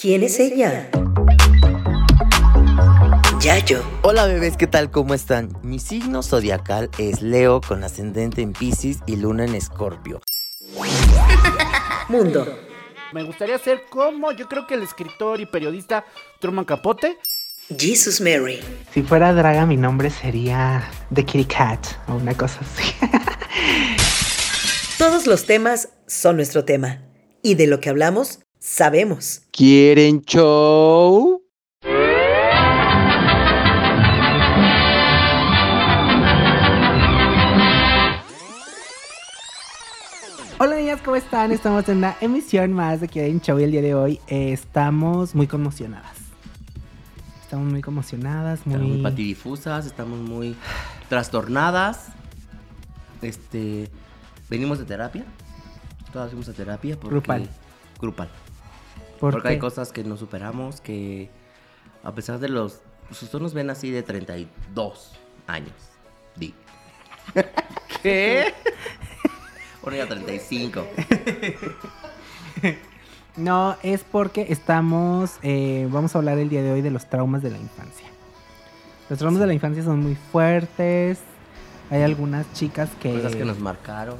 ¿Quién es ella? Yayo. Hola bebés, ¿qué tal? ¿Cómo están? Mi signo zodiacal es Leo con ascendente en Pisces y luna en Escorpio. Mundo. Me gustaría ser como yo creo que el escritor y periodista Truman Capote. Jesus Mary. Si fuera draga, mi nombre sería The Kitty Cat o una cosa así. Todos los temas son nuestro tema. Y de lo que hablamos, sabemos. ¿Quieren show? Hola niñas, ¿cómo están? Estamos en una emisión más de Quieren Show y el día de hoy eh, estamos muy conmocionadas. Estamos muy conmocionadas, muy... Estamos muy patidifusas, estamos muy trastornadas. Este. Venimos de terapia. Todas fuimos a terapia porque. Grupal. Grupal. ¿Por Porque hay cosas que no superamos que. A pesar de los. Pues ustedes nos ven así de 32 años. Di. ¿Qué? Bueno, ya 35. No, es porque estamos... eh, vamos a hablar el día de hoy de los traumas de la infancia. Los traumas de la infancia son muy fuertes. Hay algunas chicas que... Cosas que nos marcaron.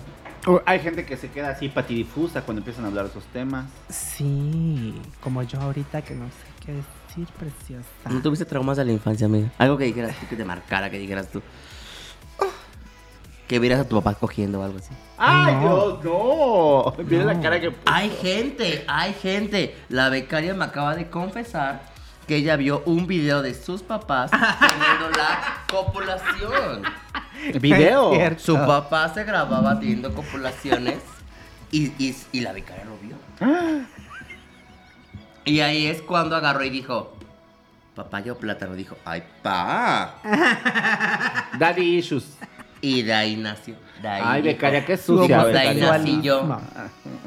Hay gente que se queda así patidifusa cuando empiezan a hablar de esos temas. Sí, como yo ahorita que no sé qué decir, preciosa. ¿No tuviste traumas de la infancia, amiga? Algo que dijeras tú, que te marcara, que dijeras tú. Que vieras a tu papá cogiendo o algo así. ¡Ay, No. Dios, no! Mira No. la cara que puso. Hay gente, hay gente. La becaria me acaba de confesar que ella vio un video de sus papás teniendo la copulación. ¿Video? Su papá se grababa teniendo copulaciones y, y- y la becaria lo vio. Y ahí es cuando agarró y dijo, papaya o plátano. Dijo, ay, pa. Daddy issues. Y de ahí nació. De ahí Ay, becaria, qué sucia, De ahí becaria. nací yo. No.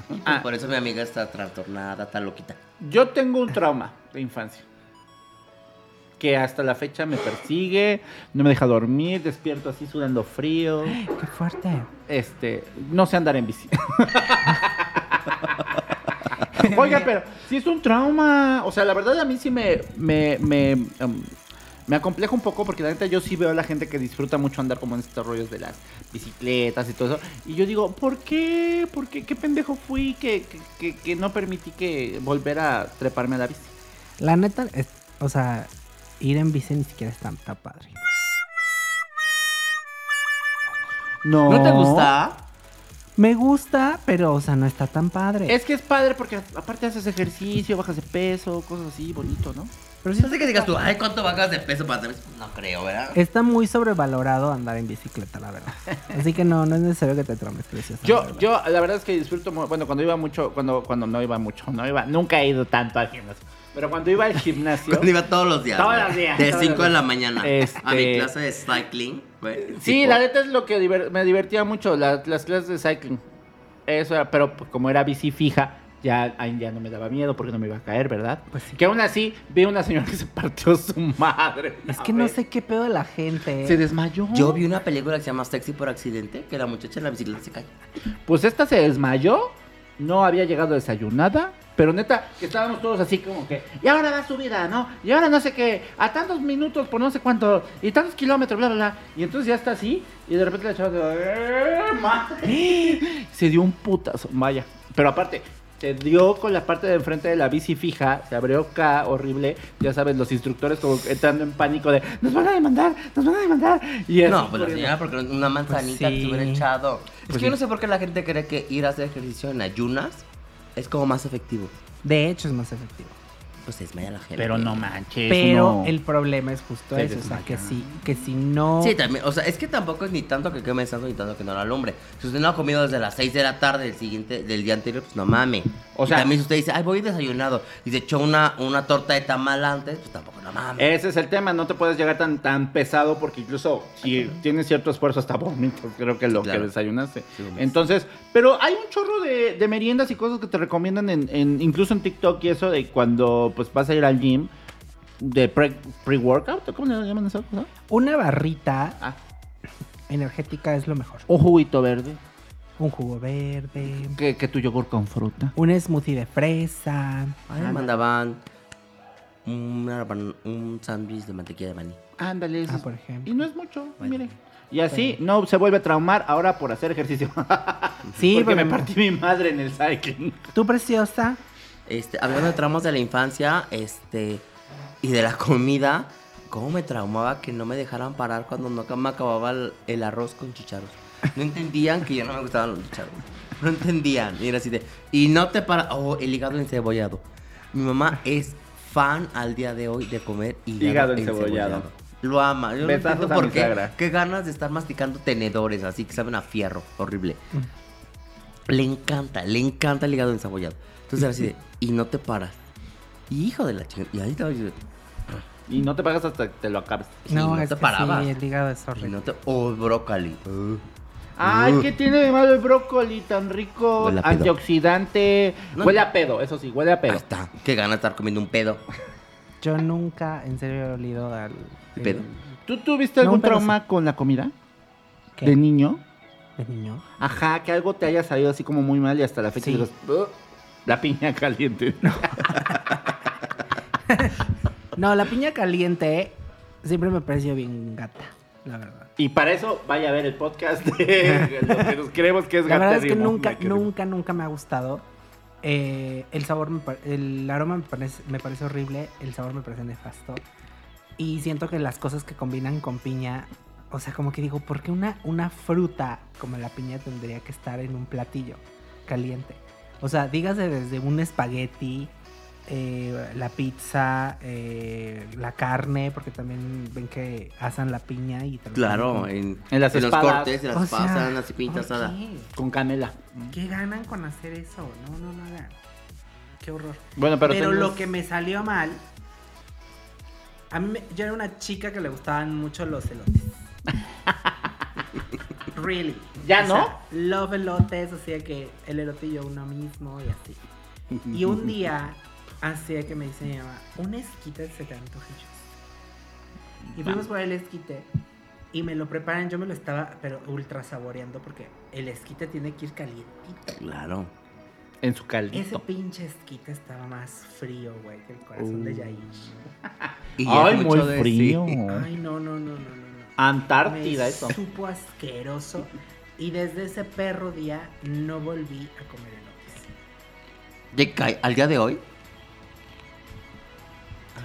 Pues Ah. Por eso mi amiga está trastornada, está loquita. Yo tengo un trauma de infancia. Que hasta la fecha me persigue, no me deja dormir, despierto así sudando frío. Qué fuerte. Este, no sé andar en bici. Oiga, pero sí es un trauma. O sea, la verdad a mí sí me, me, me, um, me acompleja un poco porque la neta yo sí veo a la gente que disfruta mucho andar como en estos rollos de las bicicletas y todo eso. Y yo digo, ¿por qué? ¿Por qué? ¿Qué pendejo fui que, que, que- que no permití que volver a treparme a la bici? La neta, es- o sea, ir en bici ni siquiera es tan, tan padre. No. ¿No te gusta? Me gusta, pero, o sea, no está tan padre. Es que es padre porque aparte haces ejercicio, bajas de peso, cosas así, bonito, ¿no? pero sí No sé que digas tú, ay, ¿cuánto bajas de peso para saber? No creo, ¿verdad? está muy sobrevalorado andar en bicicleta, la verdad. Así que no, no es necesario que te traumes, preciosa. la Yo, yo, la verdad es que disfruto, bueno, cuando iba mucho, cuando, cuando no iba mucho, no iba, nunca he ido tanto al gimnasio, pero cuando iba al gimnasio, Cuando iba todos los días. Todos los días, De todos 5 los de la mañana. Este- A mi clase de cycling. sí, Tipo, la neta es lo que diver- me divertía mucho, la- las clases de cycling, eso era, pero pues, como era bici fija, ya, ahí ya no me daba miedo porque no me iba a caer, ¿verdad? Pues sí. Que aún así, vi una señora que se partió su madre. Es que no sé qué pedo de la gente. Se desmayó. Yo vi una película que se llama Sexy por accidente, que la muchacha en la bicicleta se cae. Pues esta se desmayó, no había llegado desayunada, pero neta, que estábamos todos así como que, y ahora va su vida, ¿no? Y ahora no sé qué, a tantos minutos por no sé cuánto, y tantos kilómetros, bla, bla, bla. Y entonces ya está así, y de repente la chava se, madre! se dio un putazo, vaya. Pero aparte, se dio con la parte de enfrente de la bici fija, se abrió acá, horrible, ya sabes, los instructores como entrando en pánico de, nos van a demandar, nos van a demandar. Y No, pues la señora, porque una manzanita Pues sí. te hubiera echado. es Pues que yo no sé por qué la gente cree que ir a hacer ejercicio en ayunas es como más efectivo. De hecho, es más efectivo. Pues se desmaya la gente. Pero no manches. Pero uno- el problema es justo Se eso. O sea, que si, que si no. Sí, también, o sea, es que tampoco es ni tanto que queme tanto ni tanto que no la alumbre. Si usted no ha comido desde las 6 de la tarde del siguiente, del día anterior, pues no mame. O Y sea- también si usted dice, ay, voy desayunado y se echó una, una torta de tamal antes, pues tampoco no. Ese es el tema, no te puedes llegar tan, tan pesado porque incluso si tienes cierto esfuerzo hasta vómitos, creo que lo Claro. que desayunaste. Sí. Entonces, pero hay un chorro de, de meriendas y cosas que te recomiendan en, en- incluso en TikTok y eso de cuando pues vas a ir al gym de pre- pre-workout, ¿cómo le llaman esa cosa? Una barrita Ah, energética es lo mejor. un juguito verde. un jugo verde, Que, que tu yogur con fruta. un smoothie de fresa. A mí me mandaban una un sándwich de mantequilla de maní. Ándale. Ah, por ejemplo. Y no es mucho, Bueno. mire. Y así no se vuelve a traumar ahora por hacer ejercicio. Sí, Porque pero me partí mi madre en el cycling. tú preciosa. Este, hablando de traumas de la infancia, este, y de la comida, cómo me traumaba que no me dejaran parar cuando no me acababa el, el arroz con chicharros. No entendían que yo no me gustaban los chicharros. No entendían. Y era así de, y no te para, oh, el hígado encebollado. Mi mamá es fan al día de hoy de comer hígado, Hígado encebollado. encebollado. Lo ama. Yo no Besazos entiendo a por qué. Qué ganas de estar masticando tenedores así que saben a fierro. Horrible. Le encanta, le encanta el hígado encebollado. Entonces era así de, y no te paras. Y hijo de la chingada. Y ahí estaba yo de, Y no te pagas hasta que te lo acabes. Sí, no, no es te que parabas. sí, el hígado es y horrible. no te. Oh, brócoli. Uh. Ay, Uh. ¿qué tiene de malo el brócoli? Tan rico, Huele a pedo. antioxidante. No. Huele a pedo, eso sí, huele a pedo. está. Qué gana estar comiendo un pedo. Yo nunca, en serio, he olido al... ¿El pedo? ¿Tú tuviste No, algún trauma con la comida? ¿Qué? ¿De niño? ¿De niño? Ajá, que algo te haya salido así como muy mal y hasta la fecha Sí. digas, la piña caliente. No, la piña caliente siempre me pareció bien gata, la verdad. Y para eso vaya a ver el podcast de lo que nos creemos que es La verdad es que nunca, nunca, nunca me ha gustado. Eh, el sabor, me el aroma me parece, me parece horrible, el sabor me parece nefasto. Y siento que las cosas que combinan con piña, o sea, como que digo, ¿por qué una, una fruta como la piña tendría que estar en un platillo caliente? O sea, dígase desde un espagueti, eh, la pizza, eh, la carne, porque también ven que asan la piña y también Claro, en, En las los espadas. cortes, en las O sea, en las pinta. Con canela. ¿Qué ganan con hacer eso? No, no, no hagan. Qué horror. Bueno, pero, Pero, tenés- lo que me salió mal. A mí, me- yo era una chica que le gustaban mucho los elotes. really. ¿Ya O no? sea, love elotes, hacía que el elotillo uno mismo y así. Y un día hacía que me dice mi mamá, un esquite se te antoja Y fuimos por el esquite y me lo preparan, yo me lo estaba, pero ultra saboreando porque el esquite tiene que ir calientito. Claro. en su Ese caldito. pinche esquite estaba más frío, güey, que el corazón de Yair. Y Ay, es muy de- frío. sí. Ay, no, no, no, no, no. no. Antártida, Me eso. supo asqueroso. Y desde ese perro día no volví a comer elotes. ¿Te cae al día de hoy?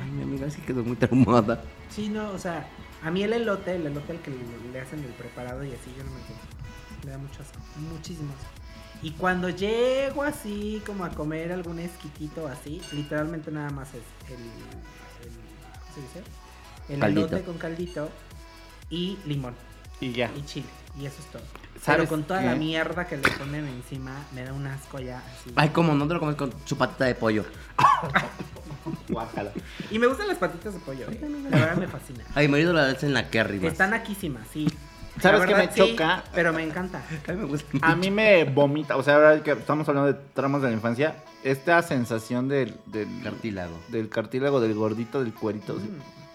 Ay, mi amiga sí quedó muy traumada. Sí, no, o sea, a mí el elote, el elote al que le, le hacen el preparado y así, yo no me entiendo. Me da mucho asco, muchísimo asco. Y cuando llego así, como a comer algún esquitito así, literalmente nada más es el, el ¿cómo se dice? El Caldito. elote con caldito y limón Y ya. y chile. Y eso es todo. ¿Sabes Pero con toda la mierda que le ponen encima, me da un asco ya así. Ay, como no te lo comes con su patita de pollo. Guácala. Y me gustan las patitas de pollo, eh. La verdad me fascina. Ay, mi marido la hace en la Kerry más. Están aquísimas, sí. ¿Sabes qué me sí, choca? pero me encanta. Ay, me gusta A mí me vomita, o sea, ahora que estamos hablando de traumas de la infancia, esta sensación del, del, Cartílago. del cartílago, del gordito, del cuerito, sea, Mm.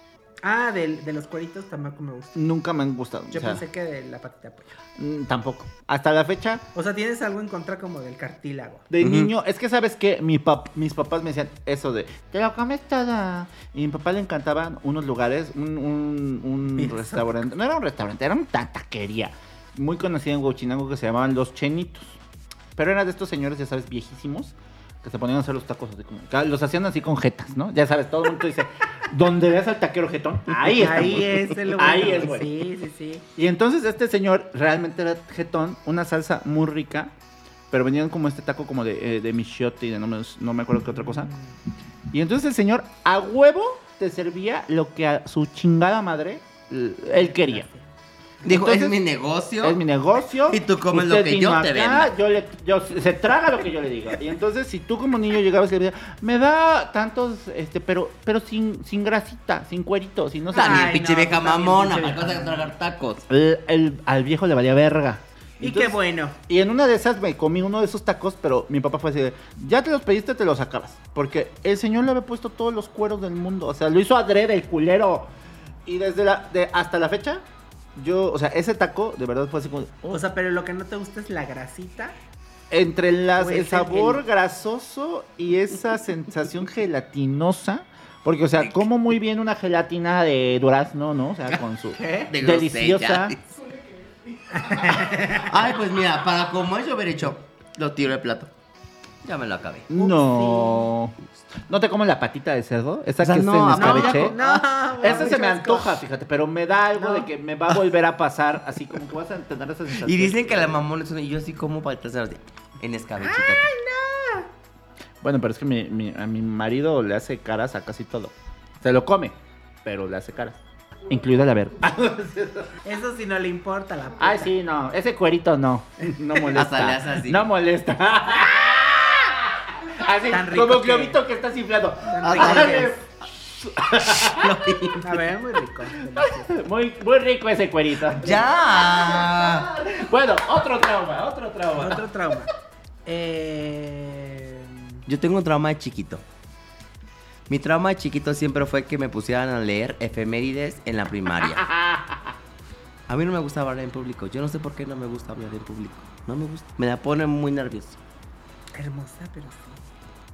Ah, del- de los cueritos tampoco me gusta. nunca me han gustado. Yo o sea, pensé que de la patita de pollo. mm, tampoco. Hasta la fecha, O sea, tienes algo en contra como del cartílago. de niño, es que sabes que mi pap- mis papás me decían eso de, te lo comes toda. Y a mi papá le encantaban unos lugares, un, un, un restaurante, no era un restaurante, era una taquería muy conocida en Huachinango que se llamaban Los Chenitos. Pero eran de estos señores, ya sabes, viejísimos, que se ponían a hacer los tacos así como, los hacían así con jetas, ¿no? Ya sabes, todo el mundo dice, donde veas al taquero jetón, ahí está. Ahí es el Ahí bueno. es, güey. Sí, sí, sí. Y entonces este señor realmente era jetón, una salsa muy rica, pero venían como este taco como de, eh, de michiote y de no me, no me acuerdo qué otra cosa. Y entonces el señor a huevo te servía lo que a su chingada madre él quería. Dijo, Entonces, es mi negocio. Es mi negocio. Y tú comes lo que yo te venda. Yo le, yo- se traga lo que yo le diga. Y entonces, si tú como niño llegabas y le decías, me da tantos, este, pero, pero sin, sin grasita, sin cuerito, sin no sé. También, pinche vieja mamona. pinche ¿Para qué vas a vieja tragar tacos? El- el- al viejo le valía verga. Y qué bueno. Y en una de esas me comí uno de esos tacos, pero mi papá fue así de, ya te los pediste, te los acabas. Porque el señor le había puesto todos los cueros del mundo. O sea, lo hizo adrede el culero. Y desde la, de, hasta la fecha, Yo, o sea, ese taco de verdad fue así como. oh, O sea, pero lo que no te gusta es la grasita. entre las, el sabor el- grasoso y esa sensación gelatinosa. Porque, o sea, como muy bien una gelatina de durazno, ¿no? O sea, con su. ¿Qué? De Deliciosa. Ay, pues mira, para como eso hubiera hecho, lo tiro de plato. Ya me lo acabé. No. ¿No te comes la patita de cerdo? Esa O sea, que no, es en no, escabeche. No, Esa se me antoja, fíjate, pero me da algo No. de que me va a volver a pasar, así como que vas a tener esa sensación. Y dicen que la mamón es una. Y yo así como para el así, en escabechita. Bueno, pero es que mi- mi- a mi marido le hace caras a casi todo. Se lo come, pero le hace caras. Incluida la verga. Eso sí no le importa la puta. Ay, sí, no. Ese cuerito no. No molesta. Hasta le hace así. No molesta. Así, Tan rico como que- globito que estás inflado. Tan rico A ver, muy rico. Muy, muy rico ese cuerito. ¡Ya! Bueno, otro trauma, otro trauma. Otro trauma. Eh... Yo tengo un trauma de chiquito. Mi trauma de chiquito siempre fue que me pusieran a leer efemérides en la primaria. A mí no me gusta hablar en público. Yo no sé por qué no me gusta hablar en público. No me gusta. Me la pone muy nervioso. Hermosa, pero sí.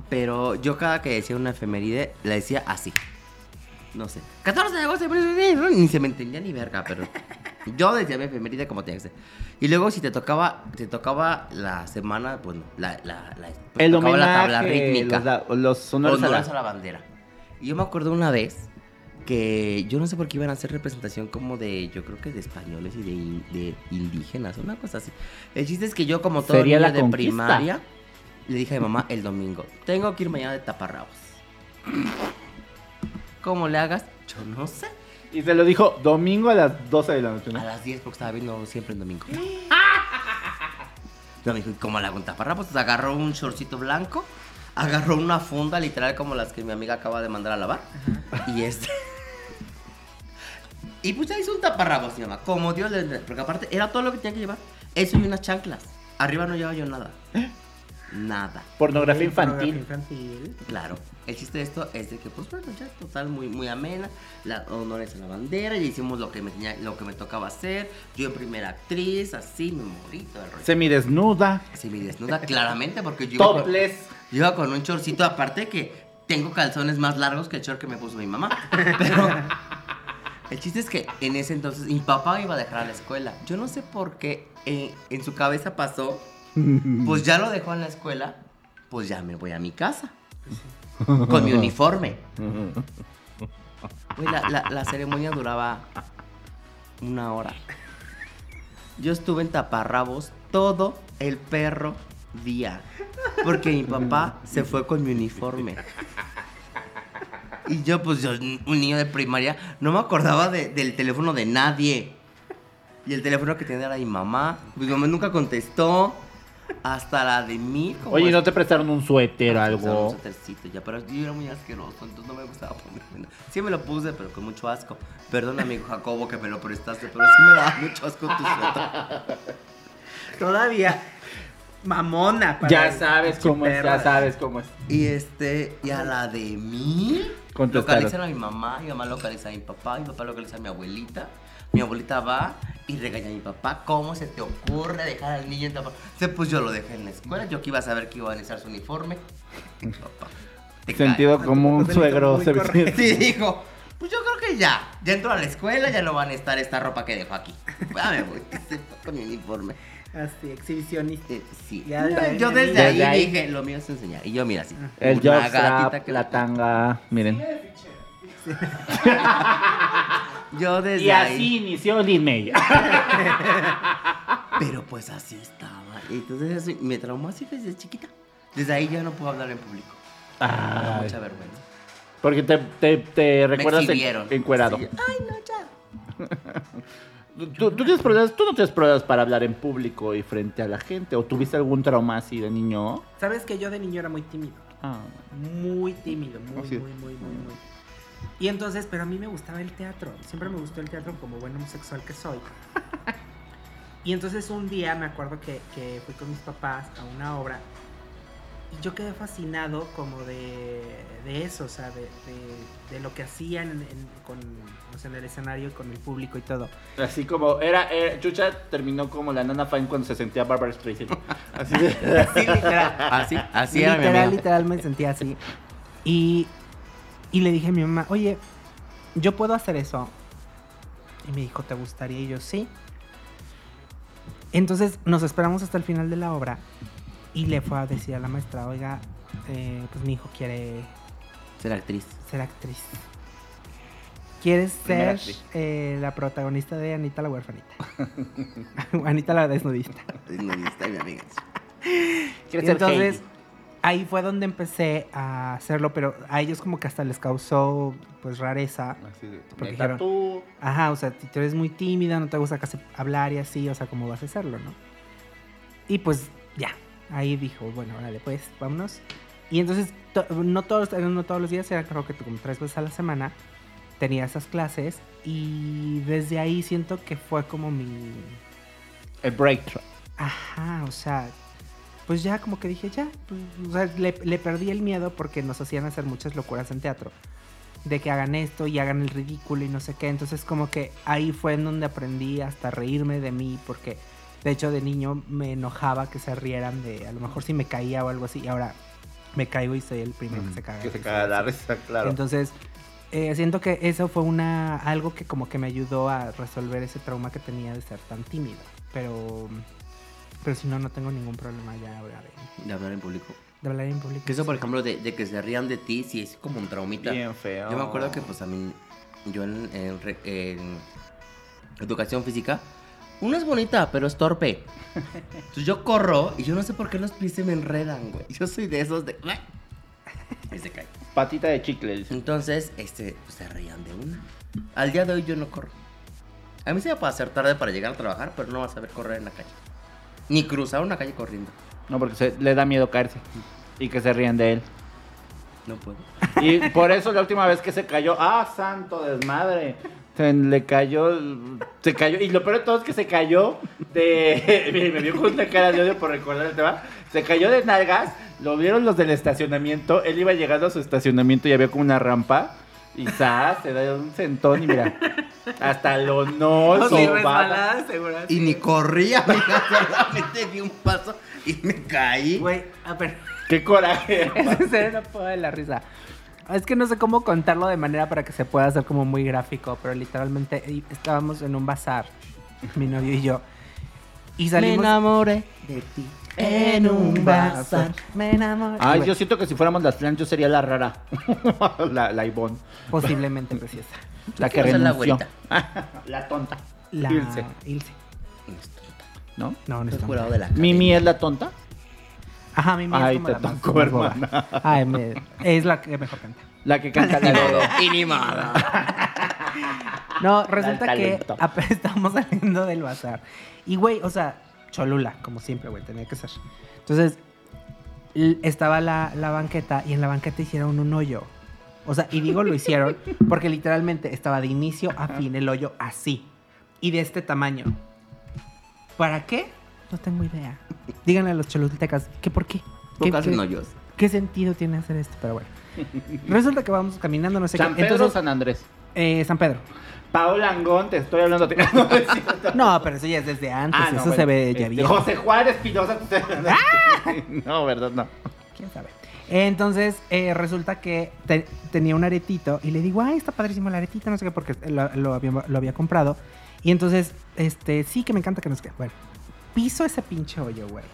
Pero yo cada que decía una efeméride, la decía así. No sé. 14 de agosto. Ni se me entendía ni verga, pero yo decía mi efeméride como tenía que ser. Y luego si te tocaba, te tocaba la semana, bueno, la, la, la, pues, El tocaba la tabla rítmica. los, los honores a la- Honores a la bandera. Y yo me acuerdo una vez que yo no sé por qué iban a hacer representación como de, yo creo que de españoles y de, de indígenas, una cosa así. El chiste es que yo como todo niño la de conquista. primaria, le dije a mi mamá el domingo, tengo que ir mañana de taparrabos. ¿Cómo le hagas? Yo no sé. Y se lo dijo domingo a las 12 de la noche, A ¿no? las 10 porque estaba viendo siempre en domingo. Yo me dijo, ¿cómo le hago un taparrabos? Pues agarró un shortcito blanco, agarró una funda literal como las que mi amiga acaba de mandar a lavar. Y este... Y pues ya hizo un taparrabos, mi mamá. Como Dios le... Porque aparte era todo lo que tenía que llevar. Eso y unas chanclas. Arriba no llevaba yo nada. Nada. Pornografía Sí, infantil. pornografía infantil. Claro. El chiste de esto es de que, pues bueno, ya total, muy, muy amena. La, honores a la bandera. Ya hicimos lo que, me, tenía- lo que me tocaba hacer. Yo en primera actriz, así, mi morrito. El rollo. Semidesnuda. Sí, me desnuda claramente porque yo iba, con, Topless. yo iba con un chorcito. Aparte que tengo calzones más largos que el short que me puso mi mamá. Pero el chiste es que en ese entonces mi papá iba a dejar a la escuela. Yo no sé por qué eh, en su cabeza pasó. Pues ya lo dejó en la escuela. Pues ya me voy a mi casa. Con mi uniforme. La, la- la ceremonia duraba una hora. Yo estuve en taparrabos todo el perro día. Porque mi papá se fue con mi uniforme. Y yo, pues, yo, un niño de primaria, no me acordaba de- del teléfono de nadie. Y el teléfono que tenía era mi mamá. Mi mamá nunca contestó. Hasta la de mí. como Oye, ¿no te prestaron un suéter o Usaron un algo? suétercito ya, pero yo era muy asqueroso, entonces no me gustaba ponerme. Sí me lo puse, pero con mucho asco. Perdón, amigo Jacobo, que me lo prestaste, pero sí me daba mucho asco tu suéter. Todavía mamona. para Ya sabes cómo es, ya sabes cómo es. Y este, y a la de mí, localizan a mi mamá, mi mamá localiza a mi papá, mi papá localiza a mi abuelita. Mi abuelita va y regaña a mi papá. ¿Cómo se te ocurre dejar al niño en tapa? Sí, pues yo lo dejé en la escuela. Yo que iba a saber que iba a necesitar su uniforme. Mi papá. Sentido cae. como un suegro. se-. Sí, dijo, pues yo creo que ya, ya entro a la escuela, ya no van a estar esta ropa que dejo aquí. Ya me voy, que se fue con mi uniforme. Así, exhibicionista. Eh, sí. Ya yo desde, Desde ahí, ahí. dije, lo mío es enseñar. Y yo, mira, así. El gatita que- la tanga, miren. Yo desde Y ahí. así inició May. Pero pues así estaba. Y entonces así, me traumó así desde chiquita. Desde ahí ya no puedo hablar en público. Me da mucha vergüenza. porque te, te, te recuerdas exhibieron. encuerado. Sí, Ay, no, ya. ¿Tú, tú tienes problemas, tú no tienes problemas para hablar en público y frente a la gente? ¿O tuviste algún trauma así de niño? Sabes que yo de niño era muy tímido. Ah. Muy tímido, muy, muy, muy, muy, muy. Y entonces, pero a mí me gustaba el teatro. Siempre me gustó el teatro como buen homosexual que soy. Y entonces un día me acuerdo que, que fui con mis papás a una obra y yo quedé fascinado como de, de eso, o sea, de, de- de lo que hacían en, en- con, sea, en el escenario, con el público y todo. Así como era, era- Chucha terminó como la nana Fine cuando se sentía Barbara Streisand. Así de... Sí, literal. Así, así era literal, literal me sentía así. Y, y le dije a mi mamá, oye, yo puedo hacer eso. Y me dijo, ¿te gustaría? Y yo, sí. Entonces nos esperamos hasta el final de la obra y le fue a decir a la maestra, oiga, eh, pues mi hijo quiere Ser actriz. ser actriz. ¿Quieres ser eh, la protagonista de Anita la huerfanita? Anita la desnudista. Desnudista, mi amiga. Quiere Y ser entonces, Heidi. ahí fue donde empecé a hacerlo, pero a ellos como que hasta les causó pues rareza. Así de, porque dijeron- tú... Ajá, o sea, tú eres muy tímida, no te gusta casi hablar y así, o sea, ¿cómo vas a hacerlo, no? Y pues ya, ahí dijo, bueno, órale, pues, vámonos. Y entonces, to- no todos, no todos los días, era creo que como tres veces a la semana, tenía esas clases y desde ahí siento que fue como mi... El breakthrough. Ajá, o sea, pues ya como que dije, ya, pues, o sea, le, le perdí el miedo porque nos hacían hacer muchas locuras en teatro. De que hagan esto y hagan el ridículo y no sé qué. Entonces como que ahí fue en donde aprendí hasta reírme de mí porque de hecho de niño me enojaba que se rieran de a lo mejor si me caía o algo así y ahora me caigo y soy el primero que se caga. Que se de caga la risa, claro. Entonces, eh, siento que eso fue una algo que como que me ayudó a resolver ese trauma que tenía de ser tan tímido. Pero, pero si no, no tengo ningún problema ya de, De hablar en público. de hablar en público. Que eso, por ejemplo, de, de que se rían de ti, sí es como un traumita. Bien feo. Yo me acuerdo que, pues, a mí, yo en, en en educación física, uno es bonita, pero es torpe. Entonces yo corro y yo no sé por qué los pies se me enredan, güey. Yo soy de esos de... Y se cae. Patita de chicle. dice. Entonces, este, pues, se reían de una. Al día de hoy yo no corro. A mí se me puede hacer tarde para llegar a trabajar, pero no vas a saber correr en la calle. Ni cruzar una calle corriendo. No, porque se- le da miedo caerse. Y que se rían de él. No puedo. Y por eso la última vez que se cayó, ¡ah, santo desmadre! Se le cayó, se cayó, y lo peor de todo es que se cayó de, Mire, me vio con una cara de odio por recordar el tema, se cayó de nalgas, lo vieron los del estacionamiento, él iba llegando a su estacionamiento y había como una rampa, y ¡zas! se da un sentón y mira, hasta lo no, No, sobada. Y ni corría, mira, solamente di un paso y me caí. Güey, a ver, ¡Qué coraje! es en serio no puedo de la risa. Es que no sé cómo contarlo de manera para que se pueda hacer como muy gráfico, pero literalmente estábamos en un bazar, mi novio y yo, y salimos... enamoré de ti en un bazar. Me enamoré. Ay, yo siento que si fuéramos las flans yo sería la rara, la, la Ivonne, Posiblemente preciosa. la que la renunció. güerita. la tonta. La... Ilse. Ilse. ¿No? No, no Estoy está. jurado de la Mimi es la tonta. Ajá, mi mía Ay, es como te la más- tocó, más boba. hermana. Ay, me- es la que mejor canta. La que canta la de... Y ni modo. No, resulta que talento. apenas estábamos saliendo del bazar. Y, güey, o sea, Cholula, como siempre, güey, tenía que ser. Entonces, l- estaba la, la banqueta y en la banqueta hicieron un hoyo. O sea, y digo lo hicieron porque literalmente estaba de inicio a fin el hoyo así. Y de este tamaño. ¿Para qué? No tengo idea. Díganle a los cholultecas, ¿qué por qué? ¿Qué, qué- qué sentido tiene hacer esto? Pero bueno. Resulta que vamos caminando, no sé San qué. Pedro o Entonces, San Andrés. eh, San Pedro. Paola Angón, te estoy hablando. No, pero eso ya es desde antes. Ah, no, eso bueno. se ve ya Este, viejo. José Juárez Pinoza. te estoy hablando. No, verdad, no. ¿Quién sabe? Entonces, eh, resulta que te- tenía un aretito y le digo, ay, está padrísimo el aretito, no sé qué, porque lo, lo había, lo había comprado. Y entonces, este, sí que me encanta que no sé qué. Bueno, piso ese pinche hoyo, güey.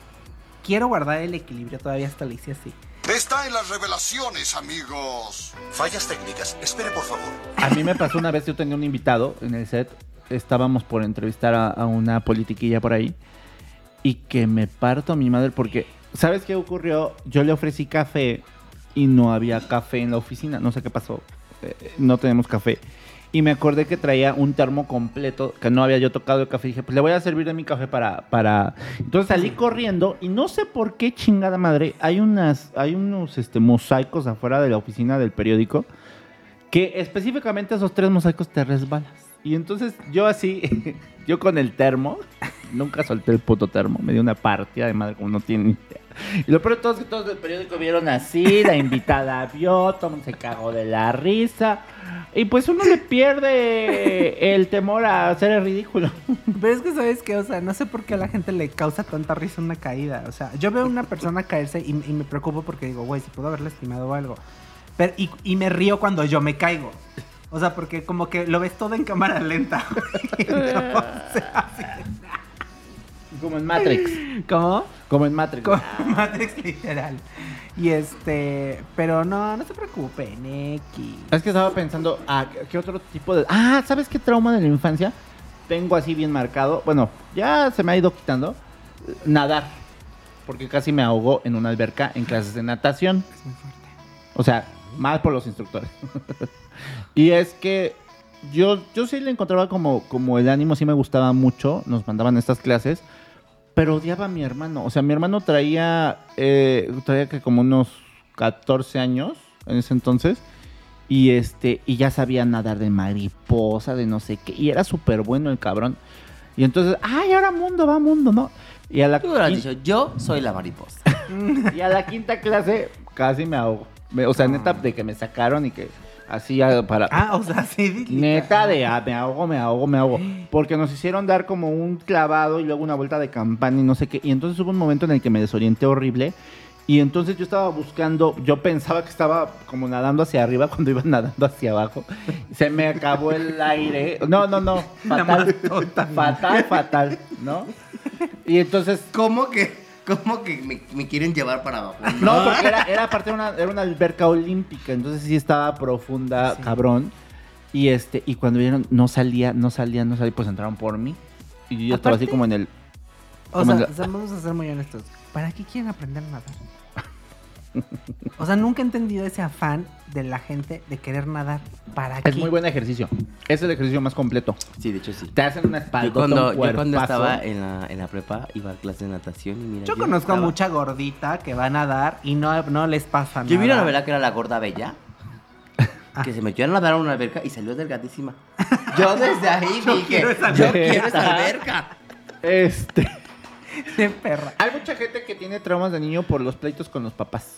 Quiero guardar el equilibrio, todavía hasta le hice así. Está en las revelaciones, amigos. Fallas técnicas. Espere, por favor. A mí me pasó una vez, yo tenía un invitado en el set, estábamos por entrevistar a, a una politiquilla por ahí, y que me parto a mi madre porque, ¿sabes qué ocurrió? Yo le ofrecí café y no había café en la oficina, no sé qué pasó, eh, no tenemos café. Y me acordé que traía un termo completo, que no había yo tocado el café. Y dije, pues le voy a servir de mi café para... para... Entonces salí corriendo y no sé por qué chingada madre. Hay, unas, hay unos este, mosaicos afuera de la oficina del periódico que específicamente esos tres mosaicos te resbalas. Y entonces yo así, yo con el termo, nunca solté el puto termo, me dio una partida de madre como no tiene ni idea. Y lo peor de todo que todos del periódico vieron así, la invitada vio, mundo se cagó de la risa. Y pues uno le pierde el temor a hacer el ridículo. Pero es que, ¿sabes qué? O sea, no sé por qué a la gente le causa tanta risa una caída. O sea, yo veo una persona caerse y, me preocupo porque digo, güey, si pudo haber lastimado algo. Y me río cuando yo me caigo. O sea, porque como que lo ves todo en cámara lenta. Como en Matrix. ¿Cómo? Como en Matrix. Como Matrix literal. Y este, pero no, no se preocupen, X. Es que estaba pensando, ah, ¿qué otro tipo de... Ah, ¿sabes qué trauma de la infancia? Tengo así bien marcado. Bueno, ya se me ha ido quitando. Nadar. Porque casi me ahogó en una alberca en clases de natación. Es muy fuerte. O sea, mal por los instructores. y es que yo, yo sí le encontraba como, como el ánimo, sí me gustaba mucho. Nos mandaban estas clases. Pero odiaba a mi hermano. O sea, mi hermano traía, eh, traía que como unos 14 años en ese entonces. Y este, y ya sabía nadar de mariposa, de no sé qué. Y era súper bueno el cabrón. Y entonces, ay, ahora mundo, va mundo, ¿no? Y a la, Tú hubieras quin- dicho, yo soy la mariposa. y a la quinta clase casi me ahogo. O sea, neta, de que me sacaron y que así ah, para... Ah, o sea, sí. Neta de ah, me ahogo, me ahogo, me ahogo. Porque nos hicieron dar como un clavado y luego una vuelta de campana y no sé qué. Y entonces hubo un momento en el que me desorienté horrible. Y entonces yo estaba buscando, yo pensaba que estaba como nadando hacia arriba cuando iba nadando hacia abajo. Se me acabó el aire. No, no, no. Fatal. Fatal, fatal, ¿no? Y entonces ¿Cómo que, cómo que me, me quieren llevar para abajo? No, porque era, era aparte una, era una alberca olímpica, entonces sí estaba profunda, cabrón. Y este, y cuando vieron, no salía, no salía, no salía, pues entraron por mí. Y yo estaba así como en el. O como sea, o sea, vamos a ser muy honestos. ¿Para qué quieren aprender a nadar? O sea, nunca he entendido ese afán de la gente de querer nadar. ¿Para qué? es muy buen ejercicio. Es el ejercicio más completo. Sí, de hecho sí. Te hacen una espalda. Yo cuando, yo cuando estaba en la, en la prepa iba a clase de natación y mira. Yo conozco a mucha gordita que va a nadar y no, no les pasa nada. Yo vi una novela que era La Gorda Bella. Que se metió a nadar a una alberca y salió delgadísima. Yo desde ahí dije, yo alberca". quiero esa alberca. Este. De perra. Hay mucha gente que tiene traumas de niño por los pleitos con los papás.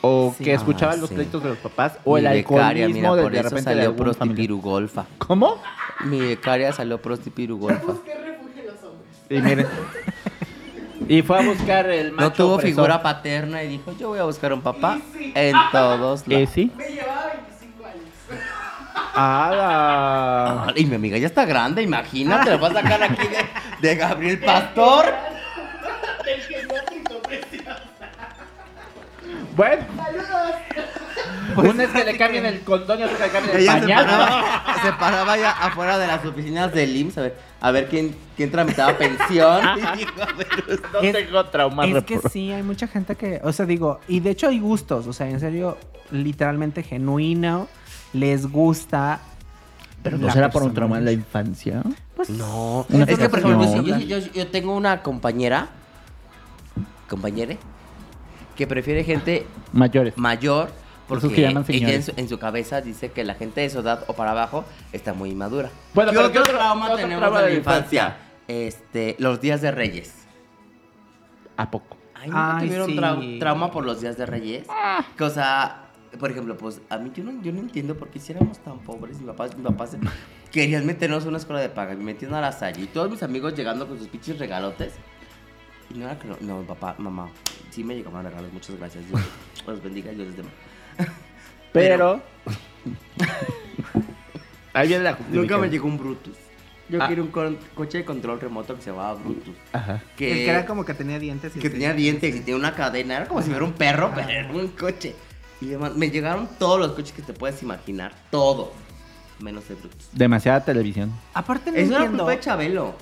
O Sí. que escuchaba Ah, los sí. pleitos de los papás. O Mi el becaria, alcoholismo mira, de, por de eso repente salió prostipirugolfa. ¿Cómo? Mi becaria salió prostipirugolfa. Y miren. Y fue a buscar el macho No tuvo opresor. figura paterna y dijo, yo voy a buscar un papá en todos ¿Eh, lados. sí? Me llevaba 25 años. ¡Ah! Y mi amiga ya está grande, imagínate, lo va a sacar aquí de, de Gabriel Pastor. Bueno. Una es que le cambien el condón y otra que le cambien el Ella se pañal. paraba, se paraba ya afuera de las oficinas del IMSS a ver, a ver quién, quién tramitaba pensión. Y dijo, a ver, No Es- tengo trauma Es que sí, hay mucha gente que, o sea, digo, y de hecho hay gustos, o sea, en serio, literalmente genuino, les gusta. Pero no será por un trauma en la infancia. Pues, No, es que por ejemplo, yo, yo- yo tengo una compañera, compañere, que prefiere gente Mayores. mayor porque que llaman ella en señores. su, en su cabeza dice que la gente de su edad o para abajo está muy inmadura. Bueno, ¿Qué pero otro ¿qué otro- trauma tenemos trauma de de la infancia? Este, los días de Reyes. ¿A poco? Ay, ¿nunca Ay, tuvieron sí. trauma por los días de Reyes? Que, o sea, por ejemplo, pues a mí yo no, yo no entiendo por qué si éramos tan pobres. Mi papá, mi papá se- querían meternos a una escuela de paga. Me metieron a la salle. Y todos mis amigos llegando con sus pinches regalotes. Y no era que no, no, papá, mamá, sí me llegaban regalos. Muchas gracias. Dios los bendiga. Dios les dé. Pero. Ahí viene la Nunca me llegó un Brutus. Yo Ah. quiero un coche de control remoto que se llamaba Brutus. Ajá. Que, el que era como que tenía dientes. y que tenía dientes y tenía una cadena. Era como si fuera un perro, pero era un coche. Y demás. Me llegaron todos los coches que te puedes imaginar. Todo. Menos el Brutus. Demasiada televisión. Aparte no Eso era entiendo. culpa de Chabelo.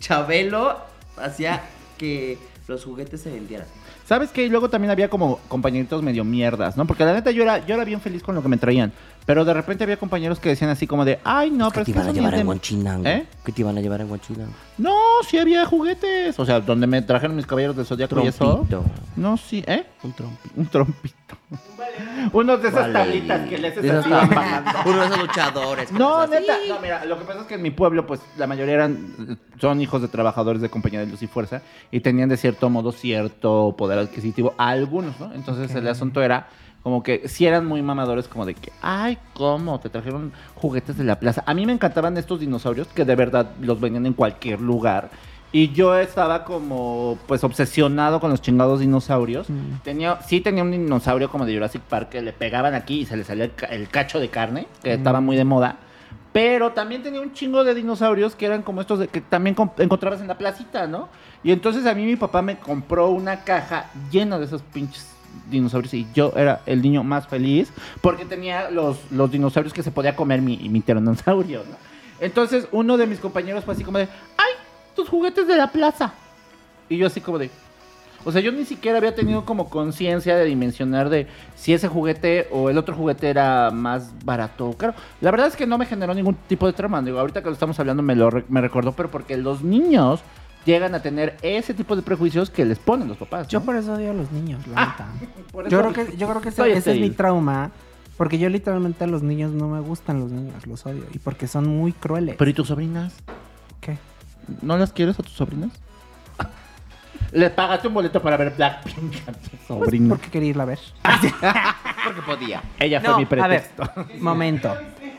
Chabelo hacía que los juguetes se vendieran. ¿Sabes qué? Y luego también había como compañeritos medio mierdas, ¿no? Porque la neta yo era, yo era bien feliz con lo que me traían. Pero de repente había compañeros que decían así como de, ay, no, pero ¿Qué te es que iban a llevar mi-". Huachinango? ¿Eh? ¿Qué te iban a llevar en Huachinango? No, sí había juguetes. O sea, donde me trajeron mis caballeros del zodiaco y eso. Trompito. No, sí, ¿eh? Un trompito. Un trompito. Unos de esas Vale. tablitas que le haces De esas así tablas. bajando. Uno de esos luchadores. No, así. neta. No, mira, lo que pasa es que en mi pueblo, pues, la mayoría eran, son hijos de trabajadores de compañía de luz y fuerza y tenían de cierto modo cierto poder adquisitivo, algunos, ¿no? Entonces el asunto era como que sí eran muy mamadores, como de que, ay, ¿cómo? Te trajeron juguetes de la plaza. A mí me encantaban estos dinosaurios que de verdad los venían en cualquier lugar. Y yo estaba como, pues, obsesionado con los chingados dinosaurios. Mm. Tenía, sí tenía un dinosaurio como de Jurassic Park que le pegaban aquí y se le salía el, ca- el cacho de carne, que Mm. estaba muy de moda. Pero también tenía un chingo de dinosaurios que eran como estos de que también encontrabas en la placita, ¿no? Y entonces a mí mi papá me compró una caja llena de esos pinches dinosaurios y yo era el niño más feliz porque tenía los, los dinosaurios que se podía comer mi, mi tiranosaurio, ¿no? Entonces uno de mis compañeros fue así como de, ¡ay! Tus juguetes de la plaza. Y yo así como de, o sea, yo ni siquiera había tenido como conciencia de dimensionar de si ese juguete o el otro juguete era más barato o caro. La verdad es que no me generó ningún tipo de trama. Digo, ahorita que lo estamos hablando me lo me recordó, pero porque los niños llegan a tener ese tipo de prejuicios que les ponen los papás. Yo por eso odio a los niños, la Ah, neta. Yo creo que, yo creo que ese, es mi trauma. Porque yo literalmente a los niños no me gustan los niños, los odio. Y porque son muy crueles. Pero ¿y tus sobrinas? ¿Qué? ¿No las quieres a tus sobrinas? Le pagaste un boleto para ver Blackpink a tu Pues, sobrina. porque quería irla a ver. Porque podía. Ella fue mi a ver, pretexto. momento.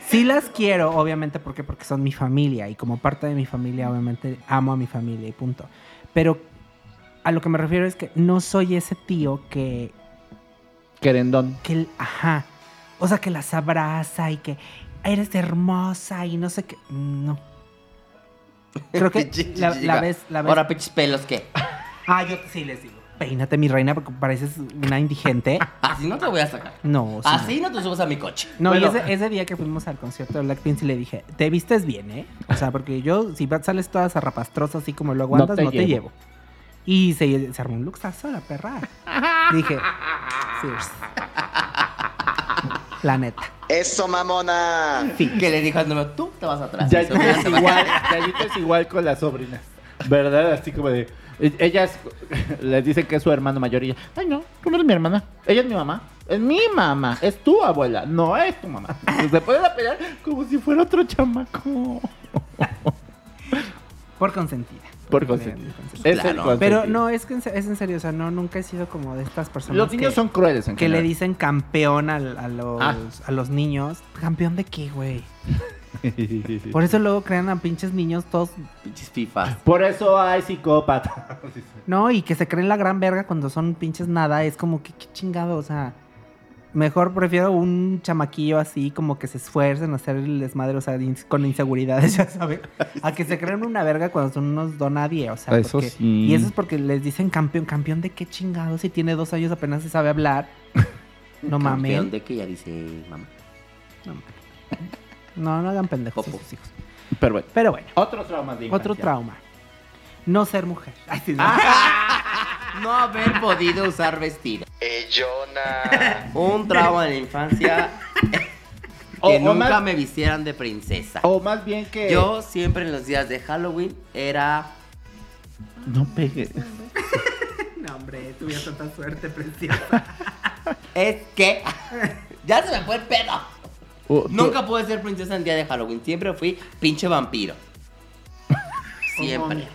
Sí las quiero, obviamente, porque porque son mi familia y como parte de mi familia, obviamente amo a mi familia y punto. Pero a lo que me refiero es que no soy ese tío que Querendón. que el- ajá, o sea, que las abraza y que eres hermosa y no sé qué, no. Creo que la, la vez, la vez. Ahora, pinches pelos, ¿qué? Ah, yo sí les digo. Peínate, mi reina, porque pareces una indigente. Así no te voy a sacar. No, sí, Así no te subes a mi coche. No, Bueno. y ese, ese día que fuimos al concierto de Blackpink sí le dije, te vistes bien, ¿eh? O sea, porque yo, si sales toda zarrapastrosa así como luego No andas, te no te, llevo. llevo. Y se, se armó un luxazo la perra. dije, sí. La neta. Eso, mamona. Que le dijo al número, tú te vas atrás. Ya, Y se hubiera es sacado. igual, Yayito es igual con las sobrinas. ¿Verdad? Así como de. Ellas les dicen que es su hermano mayor y ella, ay no, tú no eres mi hermana. Ella es mi mamá. Es mi mamá. Es tu abuela. No es tu mamá. Se pueden a pelear como si fuera otro chamaco. Por consentida. Por consentida. Es Claro. Pero no, es que en es en serio, o sea, no, nunca he sido como de estas personas Los niños que, son crueles en que le general. dicen campeón al- a, los, Ah. a los niños. ¿Campeón de qué, güey? Por eso luego crean a pinches niños todos Pinches fifas. Por eso hay psicópatas. No, y que se creen la gran verga cuando son pinches nada, es como que qué chingado, o sea, mejor prefiero un chamaquillo así como que se esfuercen a hacer el desmadre, o sea, con inseguridades, ya sabes, a que se creen una verga cuando son unos donadie, o sea, Eso porque- sí. y eso es porque les dicen campeón, campeón de qué chingado, si tiene dos años apenas se sabe hablar, no mames, Campeón de que ya dice mamá. no, no hagan pendejos a Popo. sus hijos. Pero bueno. Pero bueno, Otro trauma de otro infancia. trauma, no ser mujer. Ay, sí, no. No haber podido usar vestido. Ellona. Un trauma de la infancia. Que o nunca más- me vistieran de princesa. O más bien que. Yo siempre en los días de Halloween era. No pegues. No, hombre, tuviera tanta suerte, preciosa. Es que. ya se me fue el pedo. O- tú- Nunca pude ser princesa en día de Halloween. Siempre fui pinche vampiro. Siempre.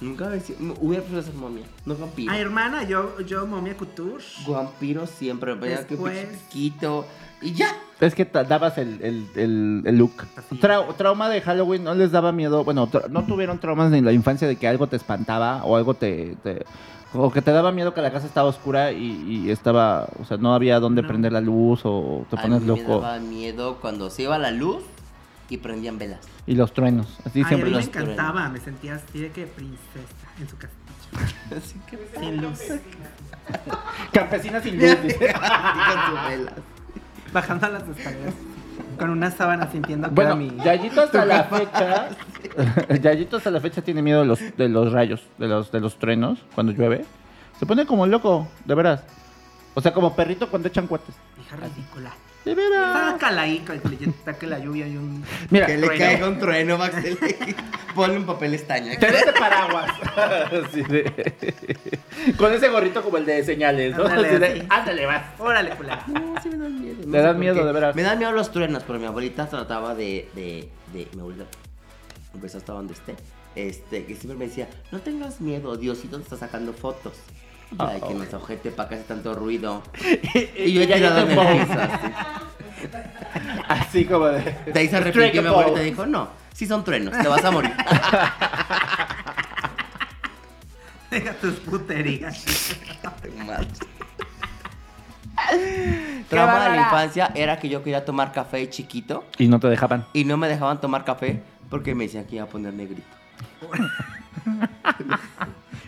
Nunca hubiera sido- hubiera preferido ser momia. No vampiro. Ah, hermana, yo, yo, momia couture. Vampiro siempre. Veía que piquito. Y ya. Es que dabas el, el, el, el look. Trau- trauma de Halloween no les daba miedo. Bueno, no tuvieron traumas en la infancia de que algo te espantaba o algo te. te- o que te daba miedo que la casa estaba oscura y, y estaba. O sea, no había dónde No. prender la luz o te A pones mí me loco. daba miedo cuando se iba la luz y prendían velas. Y los truenos. Así Ay, a siempre mí me los. encantaba, me sentía así de que princesa en su castillo. Así que Sin luz. Campesinas sin luz. dice. con sus velas. Bajando las escaleras. Con una sábana sintiendo que Bueno, mi. Yayito hasta la fecha. Yayito hasta la fecha tiene miedo de los, de los rayos, de los, de los truenos cuando llueve. Se pone como loco, de veras. O sea, como perrito cuando echan cohetes. Hija ridícula. De veras. Sácala ahí, que le taque la lluvia y un... Mira, Que le trueno. caiga un trueno, Maxel. Ponle un papel estaña. te de paraguas. Así de- Con ese gorrito como el de señales, ¿no? Ándale, de, así. Ándale, vas. Órale, culera. No, sí me dan miedo. Me dan miedo, de veras. Me dan miedo los truenos, pero mi abuelita trataba de. de, de mi abuelita. Pues hasta donde esté. Este, que siempre me decía: No tengas miedo, Diosito te está sacando fotos. Ay, que no se ojete, para que hace tanto ruido. Y yo he ya tirado en te el piso. así. Así como de. De ahí se arrepintió mi y dijo: No, sí son truenos, te vas a morir. Deja tus puterías. Trauma de la infancia era que yo quería tomar café chiquito Y no te dejaban. y no me dejaban tomar café porque me decían que iba a poner negrito.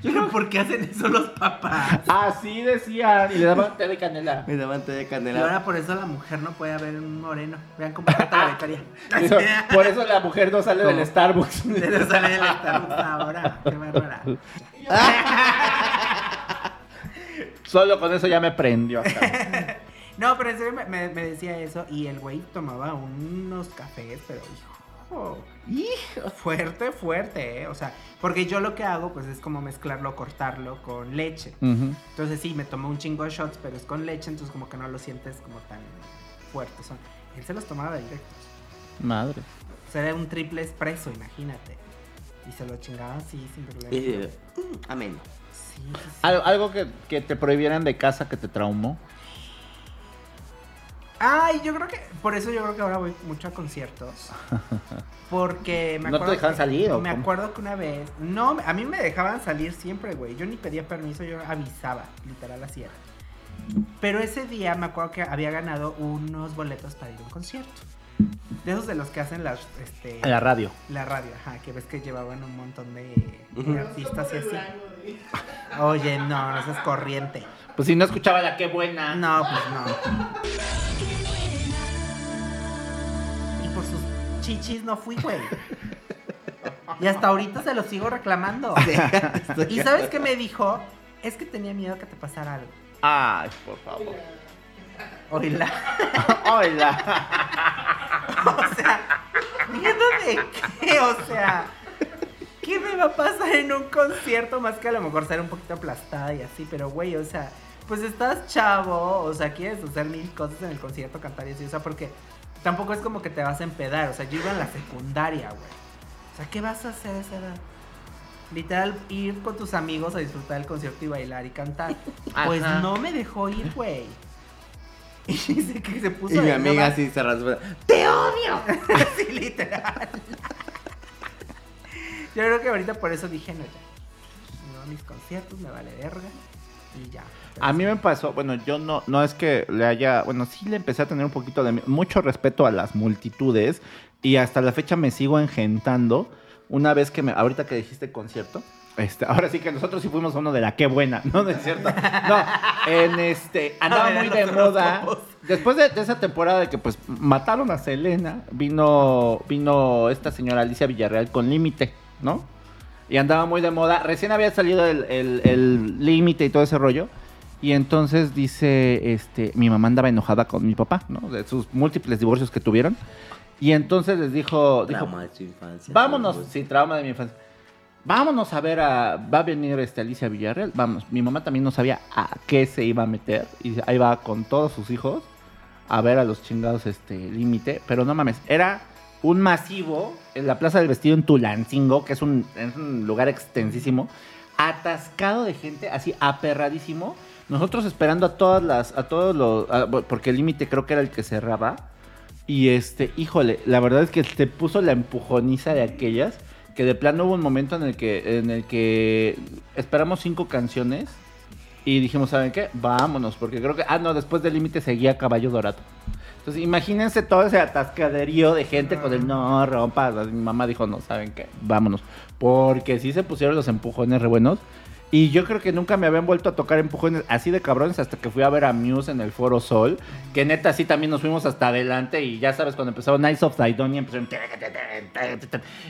Pero ¿por qué hacen eso los papás? Así decían. Y le daban té de canela. Me daban té de Y canela. ahora por eso la mujer no puede haber un moreno. Vean cómo trata la becaria. Por eso la mujer no sale del. Starbucks. Se le sale del Starbucks ahora. Qué bárbara. Solo con eso ya me prendió. No, pero en serio me, me- me decía eso y el güey tomaba unos cafés, pero hijo, hijo, fuerte, fuerte, ¿eh? O sea, porque yo lo que hago pues es como mezclarlo, cortarlo con leche. Entonces sí, me tomó un chingo de shots, pero es con leche, entonces como que no lo sientes como tan fuerte. Son, él se los tomaba directos. Madre. O sea, era un triple expreso, imagínate. Y se lo chingaba así, sin problema. Mm, amén. Sí, sí, sí. Al- Algo que, que te prohibieran de casa que te traumó. Ay, yo creo que por eso yo creo que ahora voy mucho a conciertos. Porque me ¿No te acuerdo dejaban que- salir o Me cómo? acuerdo que una vez, no, a mí me dejaban salir siempre, güey. Yo ni pedía permiso, yo avisaba, literal así era. Pero ese día me acuerdo que había ganado unos boletos para ir a un concierto. De esos de los que hacen las este la radio. la radio, ajá, que ves que llevaban un montón de, de artistas y así. Oye, no, no seas corriente. Pues si no escuchaba la qué buena. No, pues no. Y por sus chichis no fui, güey. Y hasta ahorita se lo sigo reclamando. ¿Y sabes qué me dijo? Es que tenía miedo que te pasara algo. Ay, por favor. Oíla. Hola. Sea, ¿miedo de qué? O sea, ¿qué me va a pasar en un concierto más que a lo mejor ser un poquito aplastada y así? Pero, güey, o sea, pues estás chavo, o sea, quieres hacer mil cosas en el concierto, cantar y así, o sea, porque tampoco es como que te vas a empedar, o sea, yo iba en la secundaria, güey. O sea, ¿qué vas a hacer a esa edad? Literal, ir con tus amigos a disfrutar del concierto y bailar y cantar. Pues Ajá. no me dejó ir, güey. Y dice que se puso Y mi amiga así se raspa. sí, literal. Yo creo que ahorita por eso dije, no, ya. No, mis conciertos, me vale verga. Y ya. A mí me pasó, bueno, yo no, no es que le haya, bueno, sí le empecé a tener un poquito de mucho respeto a las multitudes y hasta la fecha me sigo engentando. Una vez que me, ahorita que dijiste concierto, este, ahora sí que nosotros sí fuimos uno de la qué buena, no, no es cierto. No, en este, andaba muy de moda. Después de, de esa temporada de que pues mataron a Selena, vino, vino esta señora Alicia Villarreal con límite, ¿no? Y andaba muy de moda. Recién había salido el el- el límite y todo ese rollo. Y entonces dice, este, mi mamá andaba enojada con mi papá, ¿no? De sus múltiples divorcios que tuvieron. Y entonces les dijo, dijo, Trauma de tu infancia. vámonos, sí, trauma de mi infancia. Vámonos a ver a, va a venir este Alicia Villarreal, vamos. Mi mamá también no sabía a qué se iba a meter y ahí va con todos sus hijos a ver a los chingados este límite, pero no mames, era un masivo en la Plaza del Vestido en Tulancingo, que es un, lugar extensísimo, atascado de gente, así aperradísimo. Nosotros esperando a todas las, a todos los, porque el límite creo que era el que cerraba. Y este, híjole, la verdad es que se puso la empujoniza de aquellas, que de plano hubo un momento en el que, en el que esperamos cinco canciones y dijimos, ¿saben qué? Vámonos, porque creo que, ah, no, después del límite seguía Caballo Dorado. Entonces, imagínense todo ese atascaderío de gente con el no rompa. Mi mamá dijo, no, ¿saben qué? Vámonos. Porque sí se pusieron los empujones re buenos. Y yo creo que nunca me habían vuelto a tocar empujones así de cabrones hasta que fui a ver a Muse en el Foro Sol. Que neta, sí también nos fuimos hasta adelante. Y ya sabes, cuando empezó Nights of Sidonia, empezaron.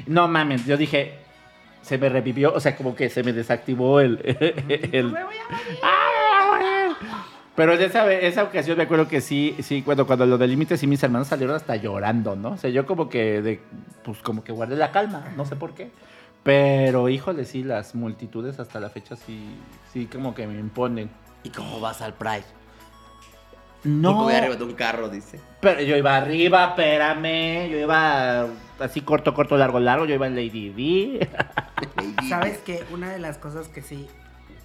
No mames, yo dije, se me revivió. O sea, como que se me desactivó el. el- Me voy a morir. ¡Ah! Pero en esa, esa ocasión me acuerdo que sí, sí, cuando, cuando lo del límite, sí, mis hermanos salieron hasta llorando, ¿no? O sea, yo como que, de, pues como que guardé la calma, no sé por qué. Pero, híjole, sí, las multitudes hasta la fecha sí, sí como que me imponen. ¿Y cómo vas al Pride? No, Porque voy arriba de un carro, dice. pero yo iba arriba, espérame, yo iba así corto, corto, largo, largo, yo iba en Lady D. ¿Sabes que Una de las cosas que sí,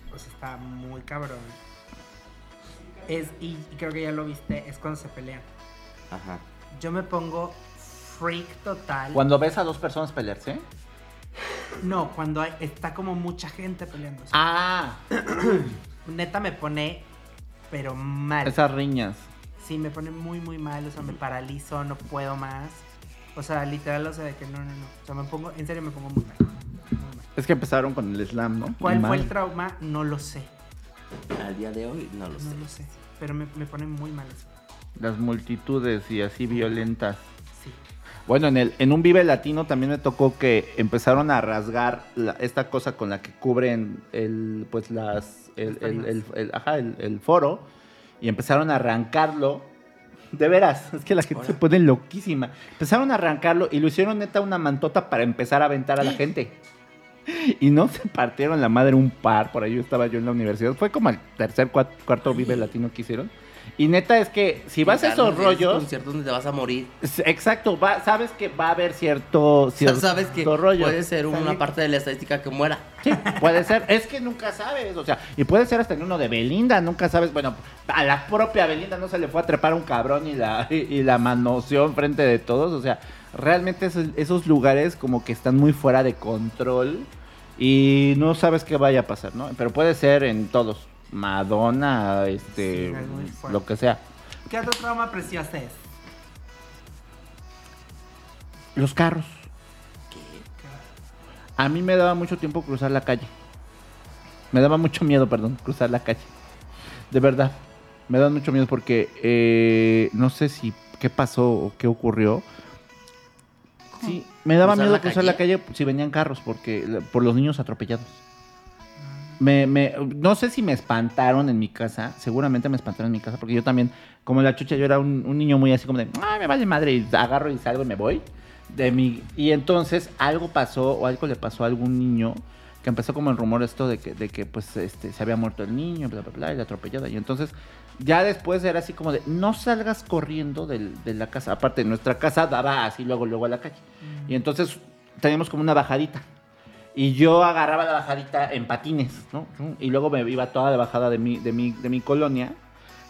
pues está muy cabrón. Es, y, y creo que ya lo viste, es cuando se pelean. Ajá. Yo me pongo freak total. Cuando ves a dos personas pelearse. No, cuando hay- está como mucha gente peleando. Ah, Neta me pone, pero mal. esas riñas. Sí, me pone muy, muy mal. O sea, me paralizo, no puedo más. O sea, literal, o sea, de que no, no, no. O sea, me pongo, en serio me pongo muy mal. Muy mal. Es que empezaron con el slam, ¿no? ¿Cuál fue el trauma? No lo sé. Al día de hoy no lo sé. No lo sé. Pero me, me pone muy mal eso. Las multitudes y así violentas. Bueno, en, el, en un Vive Latino también me tocó que empezaron a rasgar la- esta cosa con la que cubren el, pues las, el, el- el- ajá, foro y empezaron a arrancarlo. De veras, es que la gente se pone loquísima. Empezaron a arrancarlo y lo hicieron neta una mantota para empezar a aventar a la gente. Y no se partieron la madre un par, por ahí yo estaba yo en la universidad. Fue como el tercer, cuarto Vive Latino que hicieron. Y neta es que si vas a esos rollos... conciertos donde te vas a morir. Exacto, va- sabes que va a haber cierto, cierto sabes que rollo. puede ser una parte de la estadística que muera. Sí, puede ser. Es que nunca sabes, o sea, y puede ser hasta en uno de Belinda, nunca sabes. Bueno, a la propia Belinda no se le fue a trepar un cabrón y la, y, y la manoseó enfrente de todos. O sea, realmente esos, esos lugares como que están muy fuera de control y no sabes qué vaya a pasar, ¿no? Pero puede ser en todos. Madonna, este, Sí, lo que sea. ¿Qué otro trauma precioso es? Los carros. A mí me daba mucho tiempo cruzar la calle. Me daba mucho miedo, perdón, cruzar la calle. De verdad. Me da mucho miedo porque eh, no sé si qué pasó o qué ocurrió. Sí, me daba ¿Cruzar miedo cruzar la calle si venían carros porque por los niños atropellados. Me, no sé si me espantaron en mi casa, seguramente me espantaron en mi casa, porque yo también, como la chucha, yo era un, niño muy así como de, me vale madre, y agarro y salgo y me voy. De mi, y entonces algo pasó, o algo le pasó a algún niño, que empezó como el rumor esto de que, de que pues este, se había muerto el niño, bla, bla, bla, y la atropellada. Y entonces ya después era así como de, no salgas corriendo del- de la casa. Aparte, nuestra casa daba así luego, luego a la calle. Y entonces teníamos como una bajadita. Y yo agarraba la bajadita en patines, ¿no? Y luego me iba toda la bajada de mi, de mi, de mi colonia.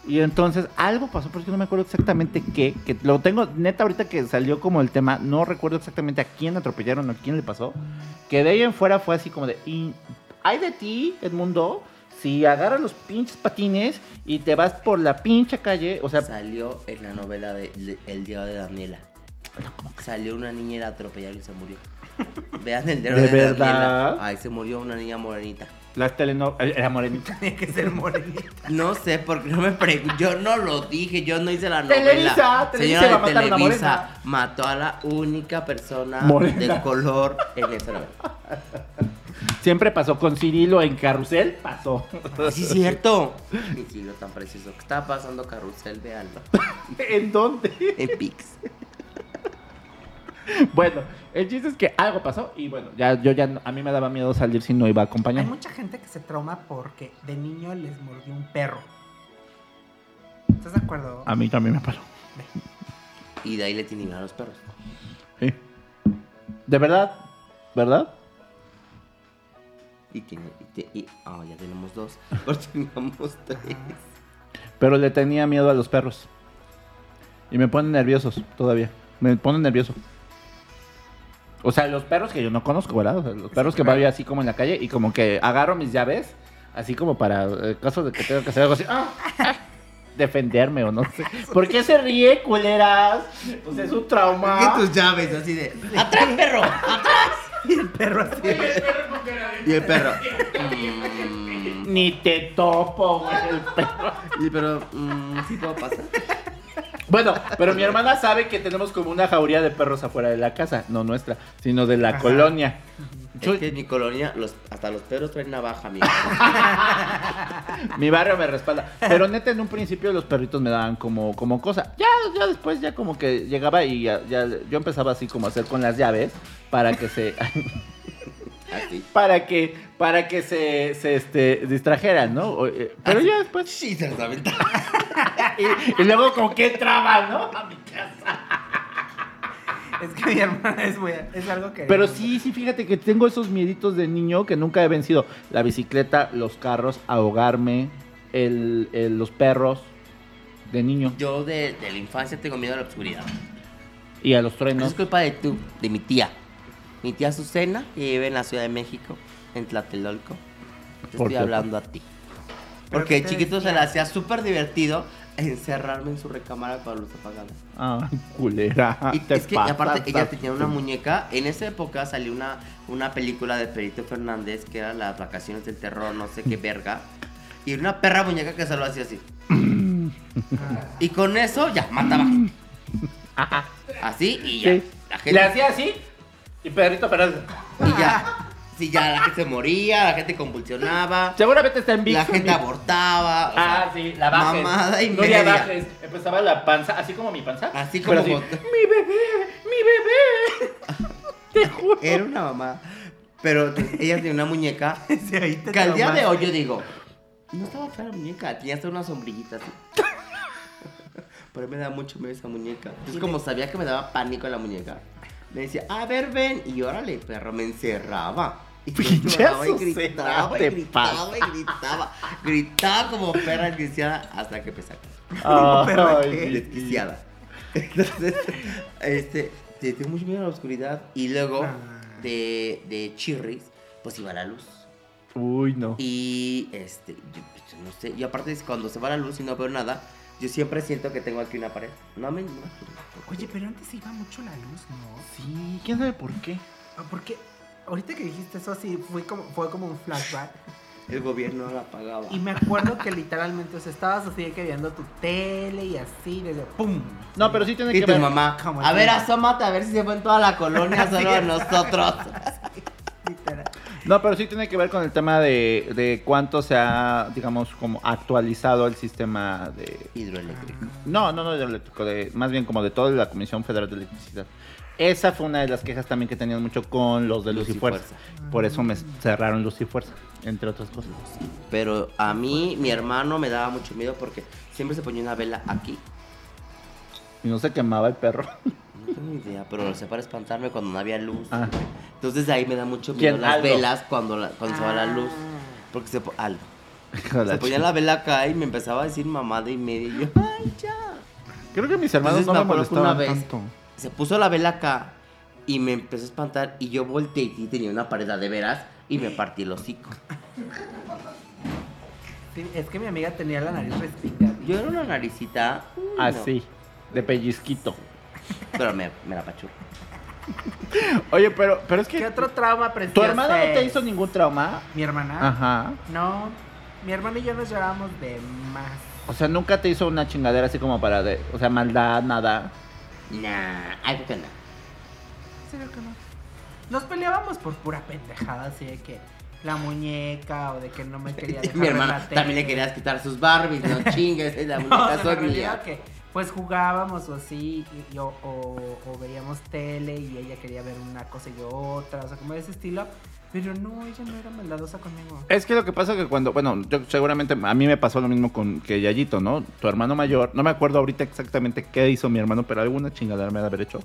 Y entonces algo pasó, pero es que no me acuerdo exactamente qué. Que lo tengo, neta, ahorita que salió como el tema, no recuerdo exactamente a quién atropellaron o a quién le pasó. Que de ahí en fuera fue así como de, y hay de ti, Edmundo, si agarras los pinches patines y te vas por la pinche calle, o sea, Salió en la novela de El Día de Daniela. Salió una niña era atropellada y se murió. Vean el ¿De de, verdad? Ay, se murió una niña morenita. las telenovelas, era morenita. Tiene que ser morenita. No sé, porque no me pregunto. Yo no lo dije, yo no hice la novela. Televisa, Televisa Señora de a Televisa mató a la única persona Morena. de color en esa novela. Siempre pasó con Cirilo en Carrusel, pasó. Sí, es cierto. Mi siglo tan precioso. ¿Qué está pasando, Carrusel? Veanlo. ¿En dónde? En Pix. Bueno, el chiste es que algo pasó y bueno, ya yo ya a mí me daba miedo salir si no iba a Hay mucha gente que se trauma porque de niño les mordió un perro. ¿Estás de acuerdo? A mí también me pasó. Y de ahí le tienen a los perros. Sí. De verdad, ¿verdad? Y tiene. Y te- y- ah, ya tenemos dos. Porque teníamos tres. Pero le tenía miedo a los perros. Y me ponen nerviosos todavía. Me ponen nervioso. O sea, los perros que yo no conozco, ¿verdad? O sea, los perros que claro. veo así como en la calle y como que agarro mis llaves, así como para eh, caso de que tenga que hacer algo así. ¡ah! Defenderme o no sé. ¿Por qué se ríe, culeras? Sea, es un trauma. tus llaves así de. ¡Atrás, perro! ¡Atrás! Y el perro así. Y el perro. mm, Ni te topo, güey, el perro. y pero. mm, ¿Sí puedo pasar? Bueno, pero mi hermana sabe que tenemos como una jauría de perros afuera de la casa, no nuestra, sino de la Ajá. colonia. Yo- Es que en mi colonia, los, hasta los perros traen navaja, amigo. Mi barrio me respalda. Pero neta, en un principio los perritos me daban como, como cosa. Ya, ya después, ya como que llegaba y ya, ya- yo empezaba así como a hacer con las llaves para que se. Así. para que, para que se, se este, distrajeran, ¿no? Eh, Pero ya después. Sí, se los aventaba. Y, y luego con qué traba, ¿no? A mi casa. Es que mi hermana es muy. Es algo que. Pero sí, sí, fíjate que tengo esos mieditos de niño que nunca he vencido. La bicicleta, los carros, ahogarme, el, el- los perros de niño. Yo de, de la infancia tengo miedo a la oscuridad. Y a los Eso truenos. es culpa de tú, de mi tía. Mi tía Azucena, que vive en la Ciudad de México, en Tlatelolco. Te ¿Por estoy qué? hablando a ti. ¿Pero Porque de chiquito se le hacía súper divertido encerrarme en su recámara con la luz apagada. Ah, culera. Y te es que aparte ella te- tenía una muñeca. En esa época salió una, una película de Perito Fernández que era Las vacaciones del terror, no sé qué verga. Y una perra muñeca que se lo hacía así. y con eso ya mataba gente. Así y ya. Sí. La gente, Le hacía así y Pedrito Pérez. y ya. Sí, ya la gente se moría, la gente convulsionaba. Seguramente está en. La gente abortaba. o sea, Ah, sí, la Bajes. Mamada y Nuria media. Bajes. Empezaba la panza, así como mi panza. Así como- mi bebé, mi bebé. Te juro. Era una mamá. Pero ella tenía una muñeca Sí, ahí te Que al día de hoy yo digo, no estaba fea la muñeca, tenía hasta una sombrillita así. Pero me da mucho miedo esa muñeca. Entonces, como sabía que me daba pánico la muñeca, me decía, a ver, ven. Y órale, perro, me encerraba. Lloraba y gritaba, y gritaba, y gritaba. Gritaba como perra desquiciada hasta que empecé a caer. perra Desquiciada. Entonces, este, te tengo mucho miedo a la oscuridad. Y luego, Ah. de, de chirris, pues iba la luz. Uy, no. Y este, yo, yo no sé, y aparte cuando se va la luz y no veo nada, yo siempre siento que tengo aquí una pared. No me no, Oye, pero antes iba mucho la luz, ¿no? Sí, quién sabe por qué. Ah, Porque ahorita que dijiste eso, sí, fue como, fue como un flashback. el gobierno la apagaba. Y me acuerdo que literalmente, o sea, estabas así de que viendo tu tele y así, desde ¡pum! No, pero sí tiene que tu ver. mamá, Como a ver, así. asómate a ver si se fue en toda la colonia, solo a nosotros. Literal. No, pero sí tiene que ver con el tema de, de cuánto se ha, digamos, como actualizado el sistema de... Hidroeléctrico. No, no, no de eléctrico, de, más bien como de toda la Comisión Federal de Electricidad. Esa fue una de las quejas también que tenían mucho con los de Luz, Luz y Fuerza. Fuerza. Por eso me cerraron Luz y Fuerza, entre otras cosas. Pero a mí, mi hermano me daba mucho miedo porque siempre se ponía una vela aquí. Y no se quemaba el perro. No tengo ni idea, pero lo sé para espantarme cuando no había luz. Ah. Entonces de ahí me da mucho miedo las Aldo. velas cuando, la- cuando se va la luz. Ah. Porque se Aldo. Se ponía la vela acá y me empezaba a decir mamada y media. Y yo, ay, ya. Creo que mis hermanos Entonces no me me molestaban una vez- tanto. Se puso la vela acá y me empezó a espantar. Y yo volteé y tenía una pared de veras y me partí el hocico. Sí, es que mi amiga tenía la nariz respingada. Yo era una naricita. no, Así, de pellizquito. pero me, me la pachurro. Oye, pero, pero es ¿Qué que... otro trauma precioso? ¿Tu hermana no te hizo ningún trauma? ¿Mi hermana? Ajá. No, mi hermana y yo nos llevábamos de más. O sea, nunca te hizo una chingadera así como para de, o sea, maldad, nada. Nah, ay, qué no. ¿En serio que no? Nos peleábamos por pura pendejada, así de que la muñeca o de que no me quería dejar Mi hermana la tele. también le querías quitar sus Barbies, no chingues, es la No, muñeca que pues jugábamos o así, y, y- o, o- o veíamos tele y ella quería ver una cosa y yo otra, o sea, como de ese estilo. Pero no, ella no era maldadosa conmigo. Es que lo que pasa es que cuando, bueno, yo seguramente a mí me pasó lo mismo con que Yayito, ¿no? Tu hermano mayor, no me acuerdo ahorita exactamente qué hizo mi hermano, pero alguna chingadera me ha de haber hecho.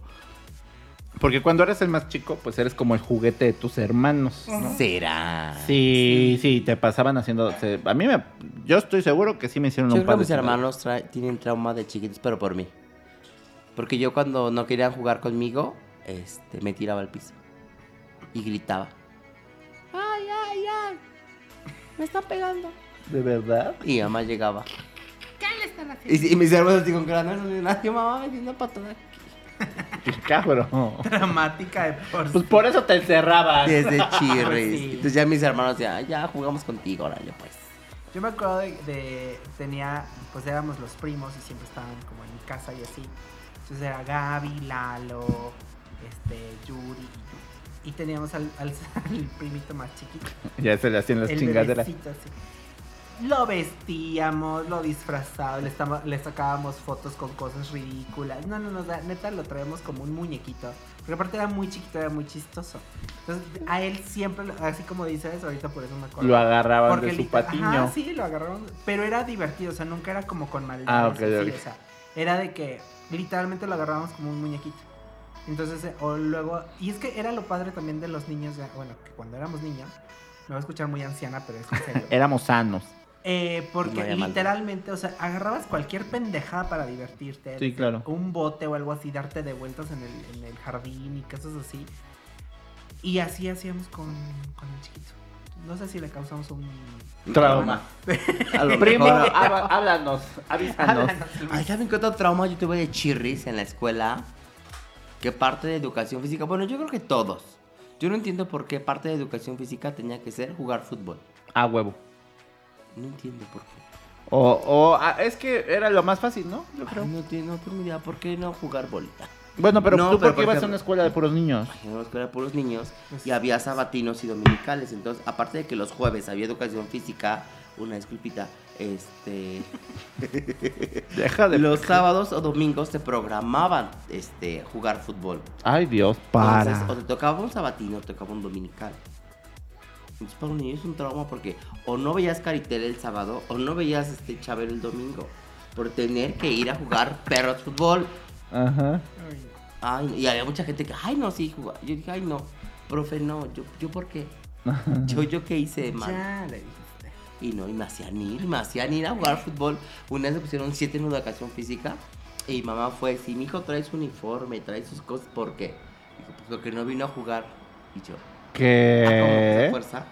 Porque cuando eres el más chico, pues eres como el juguete de tus hermanos, ¿no? Será. Sí, sí, te pasaban haciendo. se- a mí me. Yo estoy seguro que sí me hicieron Yo un creo par que de mis chingaderas. hermanos trae- tienen trauma de chiquitos, pero por mí. Porque yo cuando no querían jugar conmigo, este, me tiraba al piso. Y gritaba. ¡Ay, ay, ay! Me está pegando. ¿De verdad? Y mi mamá llegaba. ¿Qué le están haciendo? Y, y mis hermanos así con cara, no, no, no, yo mamá me dio una patada. Cabrón. Dramática de por Pues por eso te encerrabas. Desde chirris. Sí. Entonces ya mis hermanos decían, "Ay, ya jugamos contigo, órale pues. Yo me acuerdo de, de- tenía, pues éramos los primos y siempre estaban como en mi casa y así. Entonces era Gaby, Lalo, este, Yuri. Y teníamos al, al- al primito más chiquito. Ya se le hacían las chingaderas. Lo vestíamos, lo disfrazábamos, le, le sacábamos fotos con cosas ridículas. No, no, no, neta lo traíamos como un muñequito. Porque aparte era muy chiquito, era muy chistoso. Entonces a él siempre, así como dices, ahorita por eso me acuerdo. Lo agarraban Porque de su patiño. Ajá, sí, lo agarraron. Pero era divertido, o sea, nunca era como con maldad. Ah, ok, así, ok. o sea, era de que literalmente lo agarrábamos como un muñequito. Entonces, eh, o luego. Y es que era lo padre también de los niños, de- bueno, que cuando éramos niños, me voy a escuchar muy anciana, pero es en serio. Éramos sanos. Eh, porque No literalmente, o sea, agarrabas cualquier pendejada para divertirte. Sí, claro. Un bote o algo así, darte de vueltas en el, en el jardín y cosas así. Y así hacíamos con, con el chiquito. No sé si le causamos un... Trauma. A lo Primo, háblanos, avísanos. Ay, ¿saben qué otro trauma yo tuve de chirris en la escuela? Que parte de educación física, bueno, yo creo que todos. Yo no entiendo por qué parte de educación física tenía que ser jugar fútbol. A huevo. No entiendo por qué. O, o ah, es que era lo más fácil, ¿no? Yo creo. Ay, no, te- no tengo idea, ¿por qué no jugar bolita? Bueno, pero No, tú pero porque por ibas a una escuela de puros niños. Ay, en una escuela de puros niños y había sabatinos y dominicales. Entonces, aparte de que los jueves había educación física, una disculpita, este... Deja de. Los sábados o domingos te programaban este, jugar fútbol. Ay, Dios, para. Entonces, o te tocaba un sabatino o te tocaba un dominical. Entonces, para un niño es un trauma porque o no veías Caritel el sábado o no veías este Chabelo el domingo. Por tener que ir a jugar perros fútbol. Ajá. Ay, y había mucha gente que, ay, no, sí, jugar. Yo dije, ay, no, profe, no, yo, yo ¿por qué? Yo, yo qué hice de mal. Ya le dijiste. Y no, y me hacían ir, me hacían ir a jugar fútbol. Una vez me pusieron siete en educación física. Y mi mamá fue, si mi hijo trae su uniforme, trae sus cosas, ¿por qué? Dijo, pues porque no vino a jugar. Y yo, ah, ¿Qué? fuerza.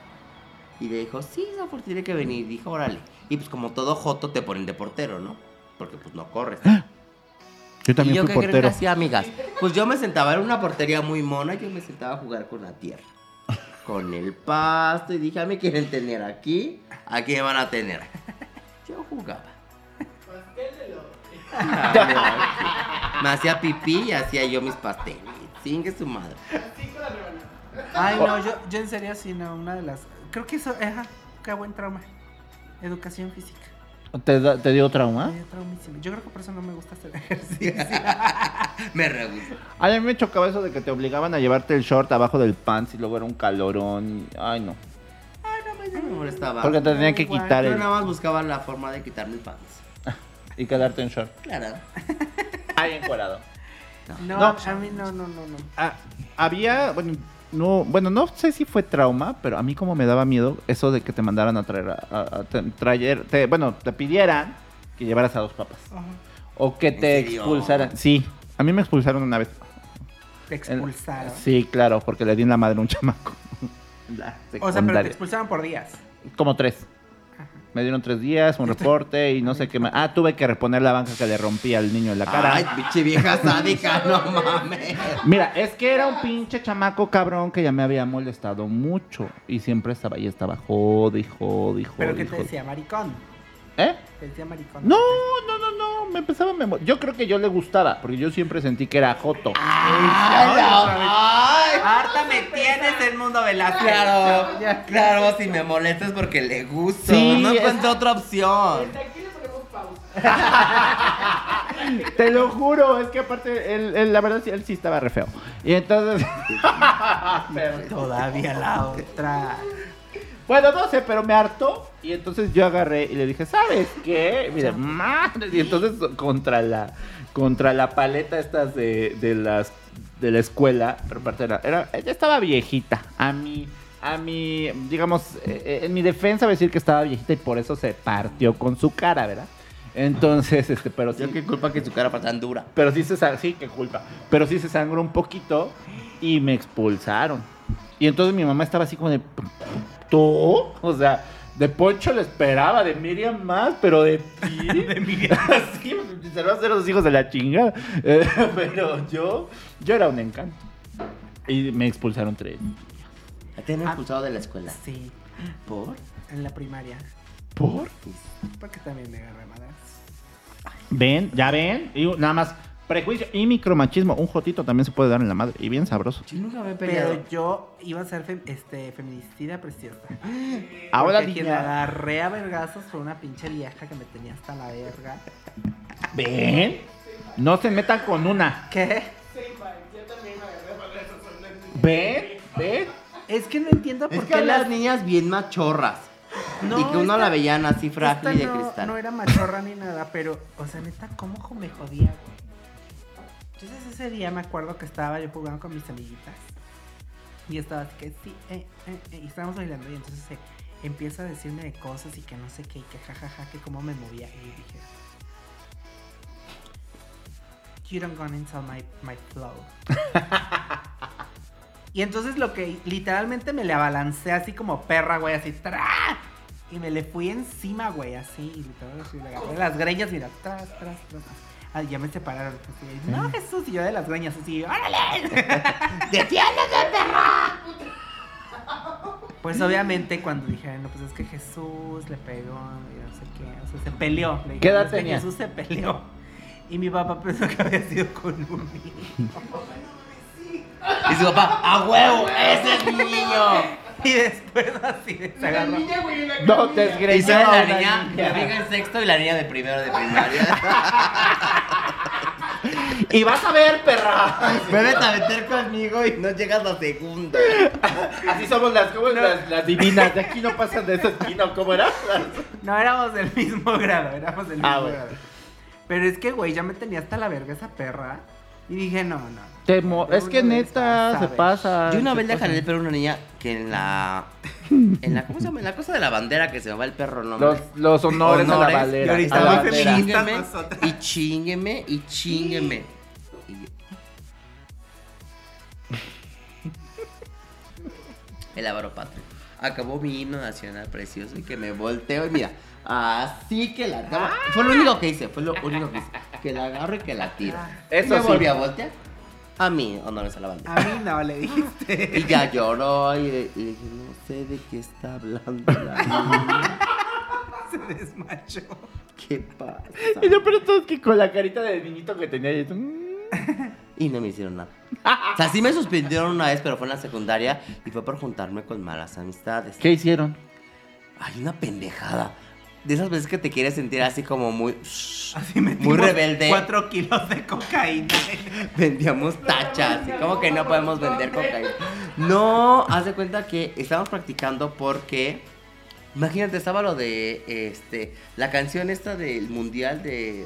Y le dijo, sí, Zafur tiene que venir. Dijo, órale. Y pues como todo joto te ponen de portero, ¿no? Porque pues no corres. Yo ¿Y también yo fui qué creen que portero. hacía, amigas? Pues yo me sentaba, era una portería muy mona, yo me sentaba a jugar con la tierra. Con el pasto, y dije, a mí quieren tener aquí, aquí me van a tener. Yo jugaba. me hacía pipí y hacía yo mis pasteles. Singue su madre. Ay, no, yo, yo en serio sí, no, una de las... Creo que eso, ajá, qué buen trauma. Educación física. ¿Te, da- te dio trauma? Me dio traumísimo. Yo creo que por eso no me gusta hacer ejercicio. Me rehuso. Ay, a mí me chocaba eso de que te obligaban a llevarte el short abajo del pants y luego era un calorón. y- Ay, no. No me molestaba. Porque te tenían que igual. quitar Yo el... nada más buscaba la forma de quitarme el pants. y quedarte en short. Claro. Ay, encuadrado. No, No. a mí no, no, no, no. Ah, había, bueno, no, bueno, no sé si fue trauma, pero a mí como me daba miedo eso de que te mandaran a traer, a, a- a te- traer, te- bueno, te pidieran que llevaras a dos papas. O que ¿En te expulsaran. Sí, a mí me expulsaron una vez. Te expulsaron. Sí, claro, porque le di en la madre a un chamaco. La O sea, pero te expulsaron por días. Como tres. Me dieron tres días, un reporte y no sé qué más. Ah, tuve que reponer la banca que le rompí al niño en la cara. Ay, pinche vieja sádica, no mames. Mira, es que era un pinche chamaco cabrón que ya me había molestado mucho. Y siempre estaba ahí, estaba jode jode jode. ¿Pero y qué te decía? ¿Maricón? ¿Eh? ¿Te decía maricón? No, no, no, no. Me empezaba a memo- Yo creo que yo le gustaba, porque yo siempre sentí que era joto. Ay, Harta me tienes el mundo Velázquez. claro, Ya. claro, si me molestas porque le gusto. Sí, no es- encuentro otra opción. Te lo juro, es que aparte, él, él, la verdad, él sí estaba re feo. Y entonces. Pero- Todavía la otra. Bueno, no sé, pero me hartó. Y entonces yo agarré y le dije, ¿sabes qué? Mira, madre. Y entonces contra la, contra la paleta estas de, de las de la escuela, pero aparte era, ella estaba viejita. A mí, a mí, digamos, eh, eh, en mi defensa voy a decir que estaba viejita y por eso se partió con su cara, ¿verdad? Entonces, este, pero sí, Yo qué culpa que su cara para tan dura. pero sí se sí, qué culpa. Pero sí se sangró un poquito y me expulsaron. Y entonces mi mamá estaba así como de ¿Tú? O sea, de Poncho le esperaba, de Miriam más, pero de ti. de Miriam. sí, se van a hacer los hijos de la chingada. Eh, pero yo, yo era un encanto. Y me expulsaron tres. ¿A ti me han Ah. expulsado de la escuela? Sí, ¿Por? en la primaria. ¿Por? Porque también me agarré madras. Ven, ya ven. Y nada más, prejuicio y micromachismo. Un jotito también se puede dar en la madre. Y bien sabroso. Yo nunca me he peleado. Pero yo iba a ser fem- este, feminicida preciosa. Ahora quien niña. agarré a vergazos fue una pinche vieja que me tenía hasta la verga. Ven. No se metan con una. ¿Qué? Ven. Ven. Es que no entiendo por Es que qué las las niñas bien machorras. No, y que uno esta- la veían así frágil y de no, cristal. no era machorra ni nada, pero, o sea, neta, ¿cómo me jodía, güey? Entonces ese día me acuerdo que estaba yo jugando con mis amiguitas. Y estaba así que sí, eh, eh, eh, y estábamos bailando y entonces eh, empieza a decirme de cosas y que no sé qué, y que jajaja, que cómo me movía. Y dije, You don't gonna insult my, my flow. y entonces lo que literalmente me le abalancé así como perra, güey, así, ¡tra! Y me le fui encima, güey, así, y literal, así, le agarré las greñas, mira, tras, tras, tras. Ah, ya me separaron. así, no, Jesús, y yo de las greñas, así, ¡órale! ¡Defiéndete, perra! Pues obviamente cuando dijeron, no, pues es que Jesús le pegó y no sé qué, o sea, se peleó. Le ¿Qué edad "Es que tenía? Jesús se peleó. Y mi papá pensó que había sido con un niño. Y su papá, ¡a huevo! ¡Ese es mi niño! Y después así de se agarró. No te Y sale la niña. mi amiga en sexto y la niña de primero de primaria. Y vas a ver, perra. Vuelves a meter conmigo y no llegas a segundo. Así somos las, como las, las divinas. De aquí no pasan de esa esquina. ¿Cómo era? No éramos del mismo grado, éramos del mismo Ah, bueno. grado. Pero es que, güey, ya me tenía hasta la verga esa perra. Y dije, no, no. Te mo- es que neta se pasa. Yo una vez le jalé el perro a una niña que en la. En la, ¿cómo se llama? En la cosa de la bandera que se me va el perro, ¿no? Los, los honores, a Honores, la bandera. y ahorita a la bandera. Chingueme y chingueme y chingueme. El avaro patrio. Acabó mi himno nacional precioso y que me volteo y mira, así que la agarro. Fue lo único que hice, fue lo único que hice. Que la agarro y que la tiro. Eso y me sí. volví a voltear. A mí, honores a la bandera. A mí no, le dijiste. Y ya lloró y, le- y le dije, no sé de qué está hablando la niña. Se desmachó. ¿Qué pasa? Y lo peor de todo es que con la carita de niñito que tenía. Y, mm. Y no me hicieron nada. O sea, sí me suspendieron una vez, pero fue en la secundaria y fue por juntarme con malas amistades. ¿Qué hicieron? Ay, una pendejada. De esas veces que te quieres sentir así como muy... Así Muy rebelde. Cuatro kilos de cocaína. Vendíamos tachas. y como que no podemos vender cocaína? No, haz de cuenta que estábamos practicando porque... Imagínate, estaba lo de este la canción esta del mundial de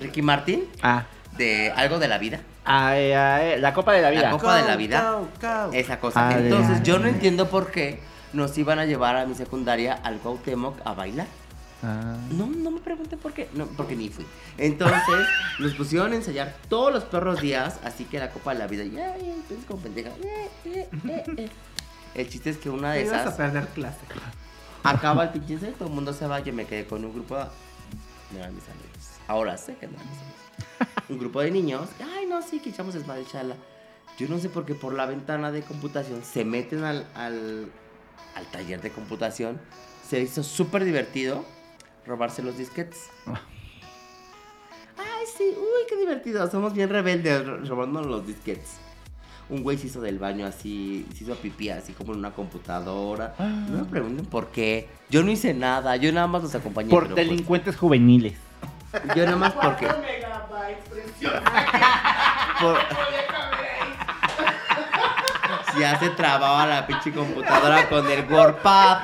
Ricky Martin, Ah. De algo de la vida. Ay, ay, la copa de la vida. La copa de la vida. Go, go. esa cosa. Ah, Entonces yo no entiendo por qué nos iban a llevar a mi secundaria al Cuauhtémoc a bailar. Ah. No, no me pregunten por qué, no, porque ni fui. Entonces nos pusieron a ensayar todos los perros días, así que la copa de la vida, ya, ya, entonces como pendeja. eh, eh, eh, eh. El chiste es que una de Te ibas a esas perder clase. acaba el pinche todo el mundo se va, yo me quedé con un grupo de... No eran mis amigos. Ahora sé que no eran mis amigos. Un grupo de niños. Ay, no, sí, que echamos desmadre, chala. Yo no sé por qué por la ventana de computación se meten al, al, al taller de computación. Se hizo súper divertido robarse los disquetes. Ay, sí, uy, qué divertido. Somos bien rebeldes ro- robándonos los disquetes. Un güey se hizo del baño así, se hizo pipí así como en una computadora. No me pregunten por qué. Yo no hice nada, yo nada más los acompañé. Por pues, delincuentes juveniles. Yo nada más porque. Por- Ya se trababa la pinche computadora con el WordPad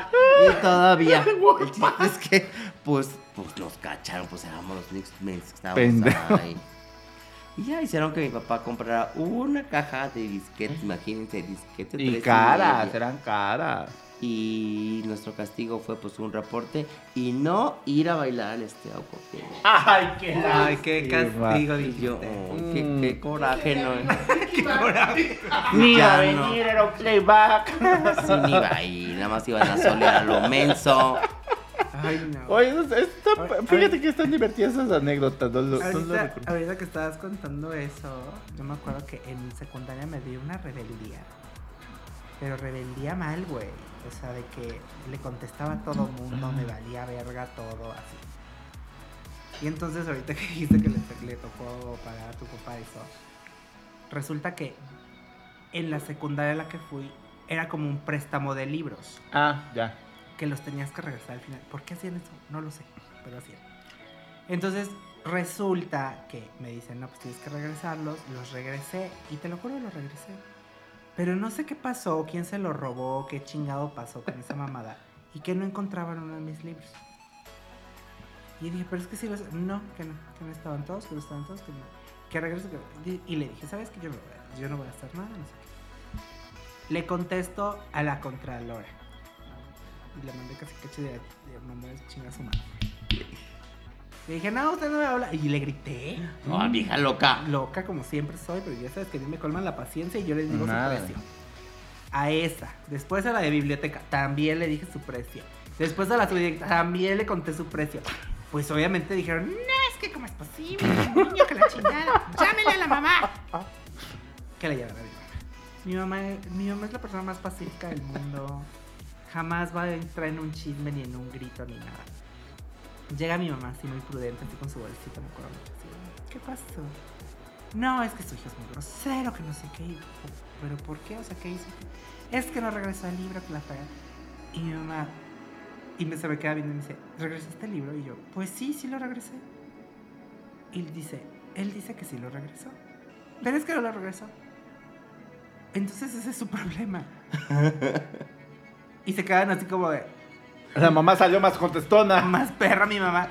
y todavía. El chiste es que, pues, pues nos cacharon, pues éramos los mens que estábamos Pendejo. ahí. Y ya hicieron que mi papá comprara una caja de disquetes, imagínense, disquetes. Y caras, eran caras. Y nuestro castigo fue pues un reporte y no ir a bailar al este Cuauhtémoc. Ay, qué Ay, qué castigo Y yo, oh, qué, qué coraje, ¿no? Qué coraje. Ni a venir, era un playback. Sí, ni iba ahí, nada más iban a solear a lo menso. Ay, no. Oye, fíjate ay. que están divertidas esas anécdotas. No, lo- no lo Ahorita, que estabas contando eso, yo me acuerdo que en secundaria me dio una rebeldía. Pero rebeldía mal, güey. O sea, de que le contestaba a todo mundo, me valía verga todo, así. Y entonces ahorita que dijiste que le, le tocó pagar a tu papá eso, resulta que en la secundaria a la que fui era como un préstamo de libros Ah, ya. que los tenías que regresar al final. ¿Por qué hacían eso? No lo sé, pero hacían. Entonces resulta que me dicen, no, pues tienes que regresarlos. Los regresé y te lo juro, los regresé. Pero no sé qué pasó, quién se lo robó, qué chingado pasó con esa mamada. Y que no encontraban uno de mis libros. Y dije, pero es que si los... No, que no, que no estaban todos, que no estaban todos, que no. Que regreso, que... Y le dije, ¿sabes qué? Yo no, yo no voy a hacer nada, no sé qué. Le contesto a la Contralora. Y le mandé casi cacho de, de mandar a su madre. Le dije, no, usted no me habla. Y le grité. No, vieja loca. Loca como siempre soy, pero ya sabes que a mí me colman la paciencia y yo les digo Nada. su precio. A esa. Después a la de biblioteca, también le dije su precio. Después a la subdirectora, también le conté su precio. Pues obviamente dijeron, no, es que cómo es posible, un niño que la chingada. Llámele a la mamá. Que le llaman a mi mamá. Mi mamá, mi mamá es la persona más pacífica del mundo. Jamás va a entrar en un chisme ni en un grito ni nada. Llega mi mamá así muy prudente, así con su bolsita, me acuerdo así, ¿Qué pasó? No, es que su hijo es muy grosero, que no sé qué. ¿Pero por qué? O sea, ¿qué hizo? Es que no regresó el libro que la fea. Y mi mamá, y me, se me queda viendo y me dice, ¿regresaste el libro? Y yo, pues sí, sí lo regresé. Y dice, él dice que sí lo regresó. Pero es que no lo regresó. Entonces ese es su problema. y se quedan así como de, La mamá salió más contestona. más perra mi mamá.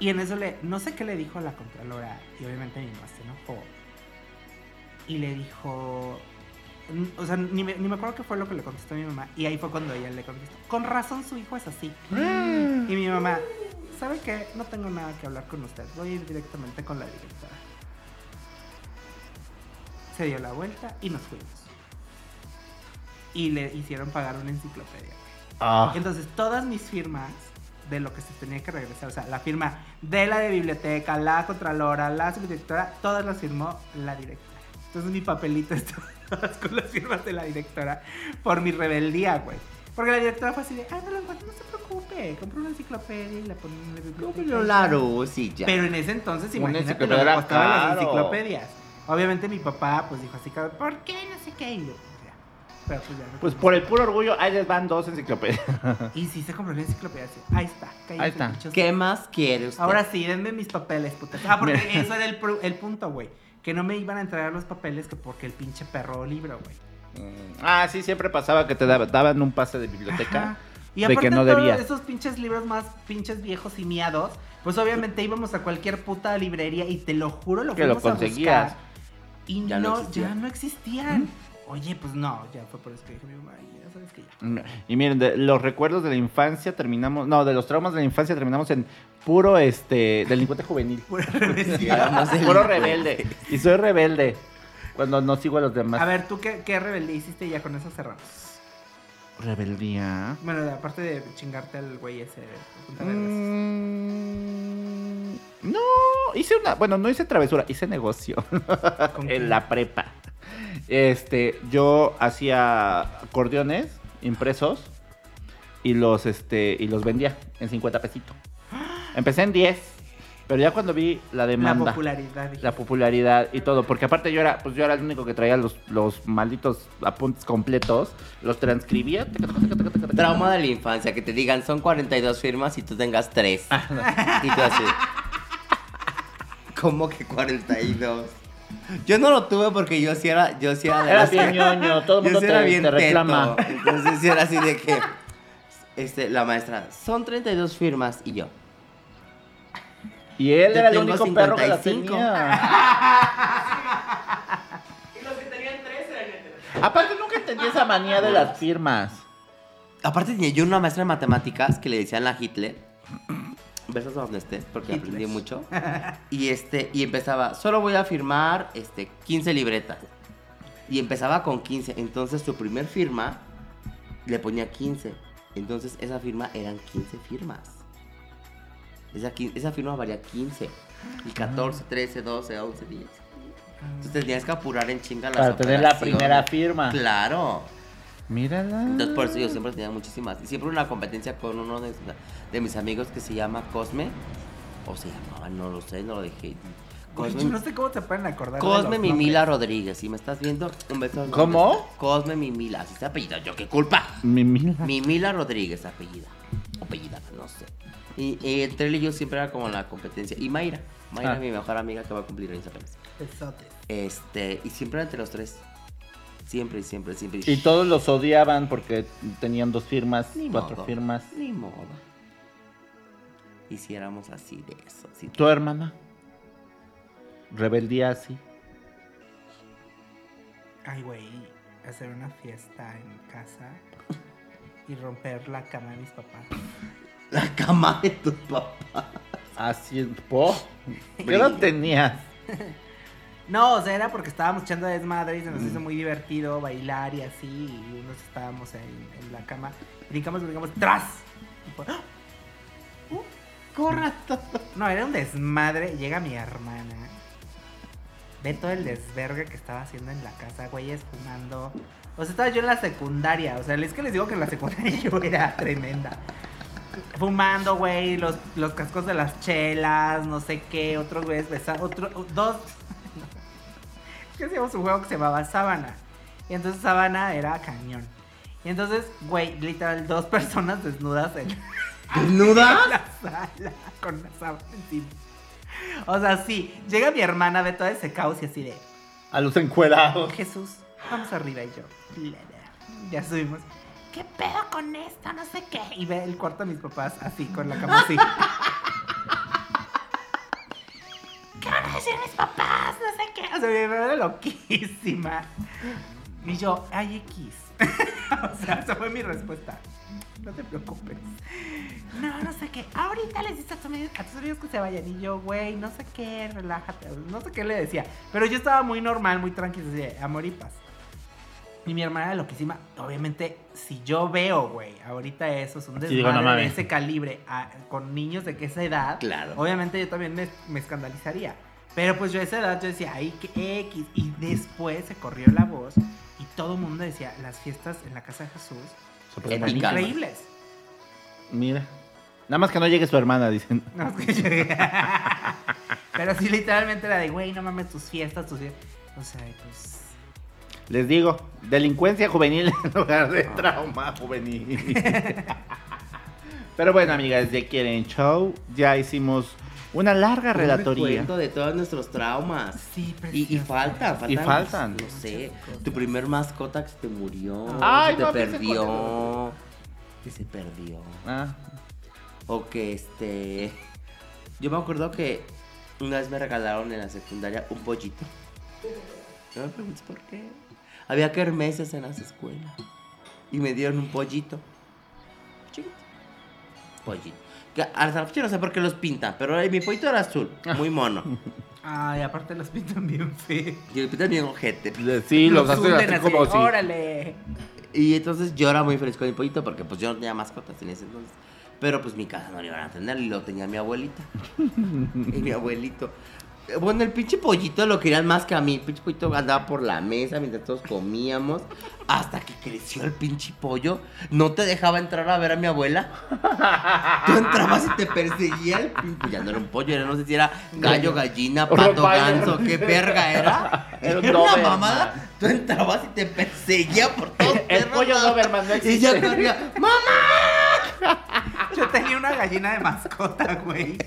Y en eso le, no sé qué le dijo a la Contralora. Y obviamente mi mamá se enojó. Y le dijo, o sea, ni me, ni me acuerdo qué fue lo que le contestó mi mamá. Y ahí fue cuando ella le contestó, con razón su hijo es así. Y mi mamá, ¿sabe qué? No tengo nada que hablar con usted. Voy a ir directamente con la directora. Se dio la vuelta y nos fuimos. Y le hicieron pagar una enciclopedia. Ah. Entonces, todas mis firmas de lo que se tenía que regresar, o sea, la firma de la de biblioteca, la contralora, la subdirectora, todas las firmó la directora. Entonces, mi papelito está todas con las firmas de la directora por mi rebeldía, güey. Porque la directora fue así de, ah, no lo encuentro, no se preocupe, compré una enciclopedia y la ponen en la biblioteca. Pero la Rosy ya. Pero en ese entonces, imagínate lo que costaban las enciclopedias. Obviamente mi papá, pues dijo así, ¿por qué? No sé qué. Y yo. Pero pues ya no Pues por el puro orgullo, ahí les van dos enciclopedias. Y sí se compró la enciclopedia. Ahí está. Ahí está. bichos. ¿Qué más quiere usted? Ahora sí, denme mis papeles, putas. Ah, porque Mira. eso era el, pru- el punto, güey. Que no me iban a entregar los papeles que porque el pinche perro libro, güey. Ah, sí, siempre pasaba que te daba- daban un pase de biblioteca. Ajá. Y de aparte que no todos debías. esos pinches libros más pinches viejos y miados, pues obviamente íbamos a cualquier puta librería y te lo juro, lo Que lo fuimos a conseguías. buscar. Y Ya no, ya no existían. Oye, pues no, ya fue por eso que dije mi mamá, "Ay, ya sabes que ya. Y miren, de los recuerdos de la infancia terminamos, no, de los traumas de la infancia terminamos en puro este delincuente juvenil. Puro rebelde. Y soy rebelde cuando no sigo a los demás. A ver, ¿tú qué, qué rebeldía hiciste y ya con eso cerramos? Rebeldía. Bueno, aparte de chingarte al güey ese. Mm, no, hice una, bueno, no hice travesura, hice negocio ¿Con en la prepa. Este, yo hacía acordeones impresos y los este y los vendía en 50 pesitos. Empecé en 10, pero ya cuando vi la La demanda, popularidad. dije. la popularidad y todo, porque aparte yo era, pues yo era el único que traía los, los malditos apuntes completos, los transcribía. Trauma de la infancia, que te digan son 42 firmas y tú tengas 3. y tú así. ¿Cómo que 42? Yo no lo tuve porque yo sí era, yo sí era de Era los que- bien ñoño, todo el Yo mundo sí te, era bien te reclama. teto. Entonces sí era así de que este, la maestra, son 32 firmas y yo. Y él Yo era el tengo único perro que la 55. tenía. Aparte nunca entendí esa manía de las firmas. Aparte tenía yo una maestra de matemáticas que le decían la Hitler. Besos a donde estés, porque Hitler. aprendí mucho. Y este, y empezaba, solo voy a firmar este 15 libretas. Y empezaba con 15. Entonces su primer firma le ponía 15. Entonces esa firma eran 15 firmas. Esa, esa firma valía 15. Y 14, 13, 12, 11, 10. Entonces tenías que apurar en chinga las Para tener la primera firma. Claro. Mírala. Entonces por eso yo siempre tenía muchísimas. Y siempre una competencia con uno de, de mis amigos que se llama Cosme. O se llamaba, no lo sé, no lo dejé. Cosme, yo no sé cómo se pueden acordar. Cosme Mimila nombres. Rodríguez. Si me estás viendo, un beso. ¿Cómo? Cosme Mimila. Así se apellida. ¿Yo qué culpa? Mi mira. Mimila Rodríguez, apellida. Apellida, no sé. Y, y entre él y yo siempre era como la competencia. Y Mayra. Mayra, Ah. mi mejor amiga que va a cumplir años apenas. Besotes. Este, y siempre entre los tres. Siempre, siempre, siempre. Y todos los odiaban porque tenían dos firmas, Ni cuatro modo, firmas. Ni modo. Hiciéramos así de eso. así. ¿Tu hermana? Rebeldía así. Ay, güey, hacer una fiesta en casa y romper la cama de mis papás. La cama de tu papá. Así es. ¿Po? ¿Qué edad tenías? No, o sea, era porque estábamos echando desmadre y se nos hizo muy divertido bailar y así. Y unos estábamos en, en la cama. Brincamos, brincamos, ¡tras! Y fue, ¡ah! Uh, ¡Corra! No, era un desmadre. Llega mi hermana. Ve todo el desvergue que estaba haciendo en la casa, güeyes fumando. O sea, estaba yo en la secundaria. O sea, es que les digo que en la secundaria yo era tremenda. Fumando, güey, los, los cascos de las chelas, no sé qué, otros güeyes besando, otro, dos. Que hacíamos un juego que se llamaba Sábana. Y entonces Sábana era cañón. Y entonces, güey, literal, dos personas desnudas en, ¿Desnuda? en la sala con la sábana encima. O sea, sí, llega mi hermana, ve todo ese caos y así de, A los encuerados. Jesús, vamos arriba y yo. Ya subimos. ¿Qué pedo con esto? No sé qué. Y ve el cuarto de mis papás así, con la cama así. ¿Qué van a decir mis papás? No sé qué. O sea, mamá era loquísima. Y yo, ay, X. o sea, esa fue mi respuesta. No te preocupes. No, no sé qué. Ahorita les dices a tus amigos, a tus amigos que se vayan. Y yo, güey, no sé qué, relájate. No sé qué le decía. Pero yo estaba muy normal, muy de amor y paz. Y mi hermana era loquísima. Obviamente, si yo veo, güey, ahorita eso es un Sí, digo, no desmadre de ese calibre a- con niños de que esa edad. Claro. Obviamente yo también me, me escandalizaría. Pero pues yo a esa edad yo decía, ay, qué X. Y después se corrió la voz y todo el mundo decía, las fiestas en la casa de Jesús bonito. increíbles. Mira. Nada más que no llegue su hermana, dicen. No, es que yo- Pero sí, literalmente era de, güey, no mames tus fiestas, tus fiestas. O sea, pues. Les digo, delincuencia juvenil en lugar de trauma juvenil. Pero bueno, amigas de Quieren Show, ya hicimos una larga Un relatoría. de todos nuestros traumas. Sí, Y, y faltan, faltan. Y faltan. No sé, tu primer mascota que se te murió. Ay, que no, te que se perdió. Que se perdió. Ah, O que este. Yo me acuerdo que una vez me regalaron en la secundaria un pollito. No me preguntes por qué. Había kermeses en las escuelas. Y me dieron un pollito. Chiquito. Pollito. Que hasta la fecha no sé por qué los pintan, pero mi pollito era azul, muy mono. Ay, aparte los pintan bien feos. Y me pintan bien ojete. sí, los, Los hacen así como si. Órale. Y entonces yo era muy feliz con mi pollito porque pues yo no tenía mascotas en ese entonces. Pero pues mi casa no lo iban a tener y lo tenía mi abuelita. y mi abuelito. Bueno, el pinche pollito lo querían más que a mí. El pinche pollito andaba por la mesa mientras todos comíamos. Hasta que creció el pinche pollo. No te dejaba entrar a ver a mi abuela. Tú entrabas y te perseguía el pinche. Ya no era un pollo, era no sé si era gallo, gallina, pato, ganso, qué verga era. Era un Era una mamada. Tú entrabas y te perseguía por todos El perros pollo. Doberman no Y yo corría, ¡mamá! Yo tenía una gallina de mascota, güey.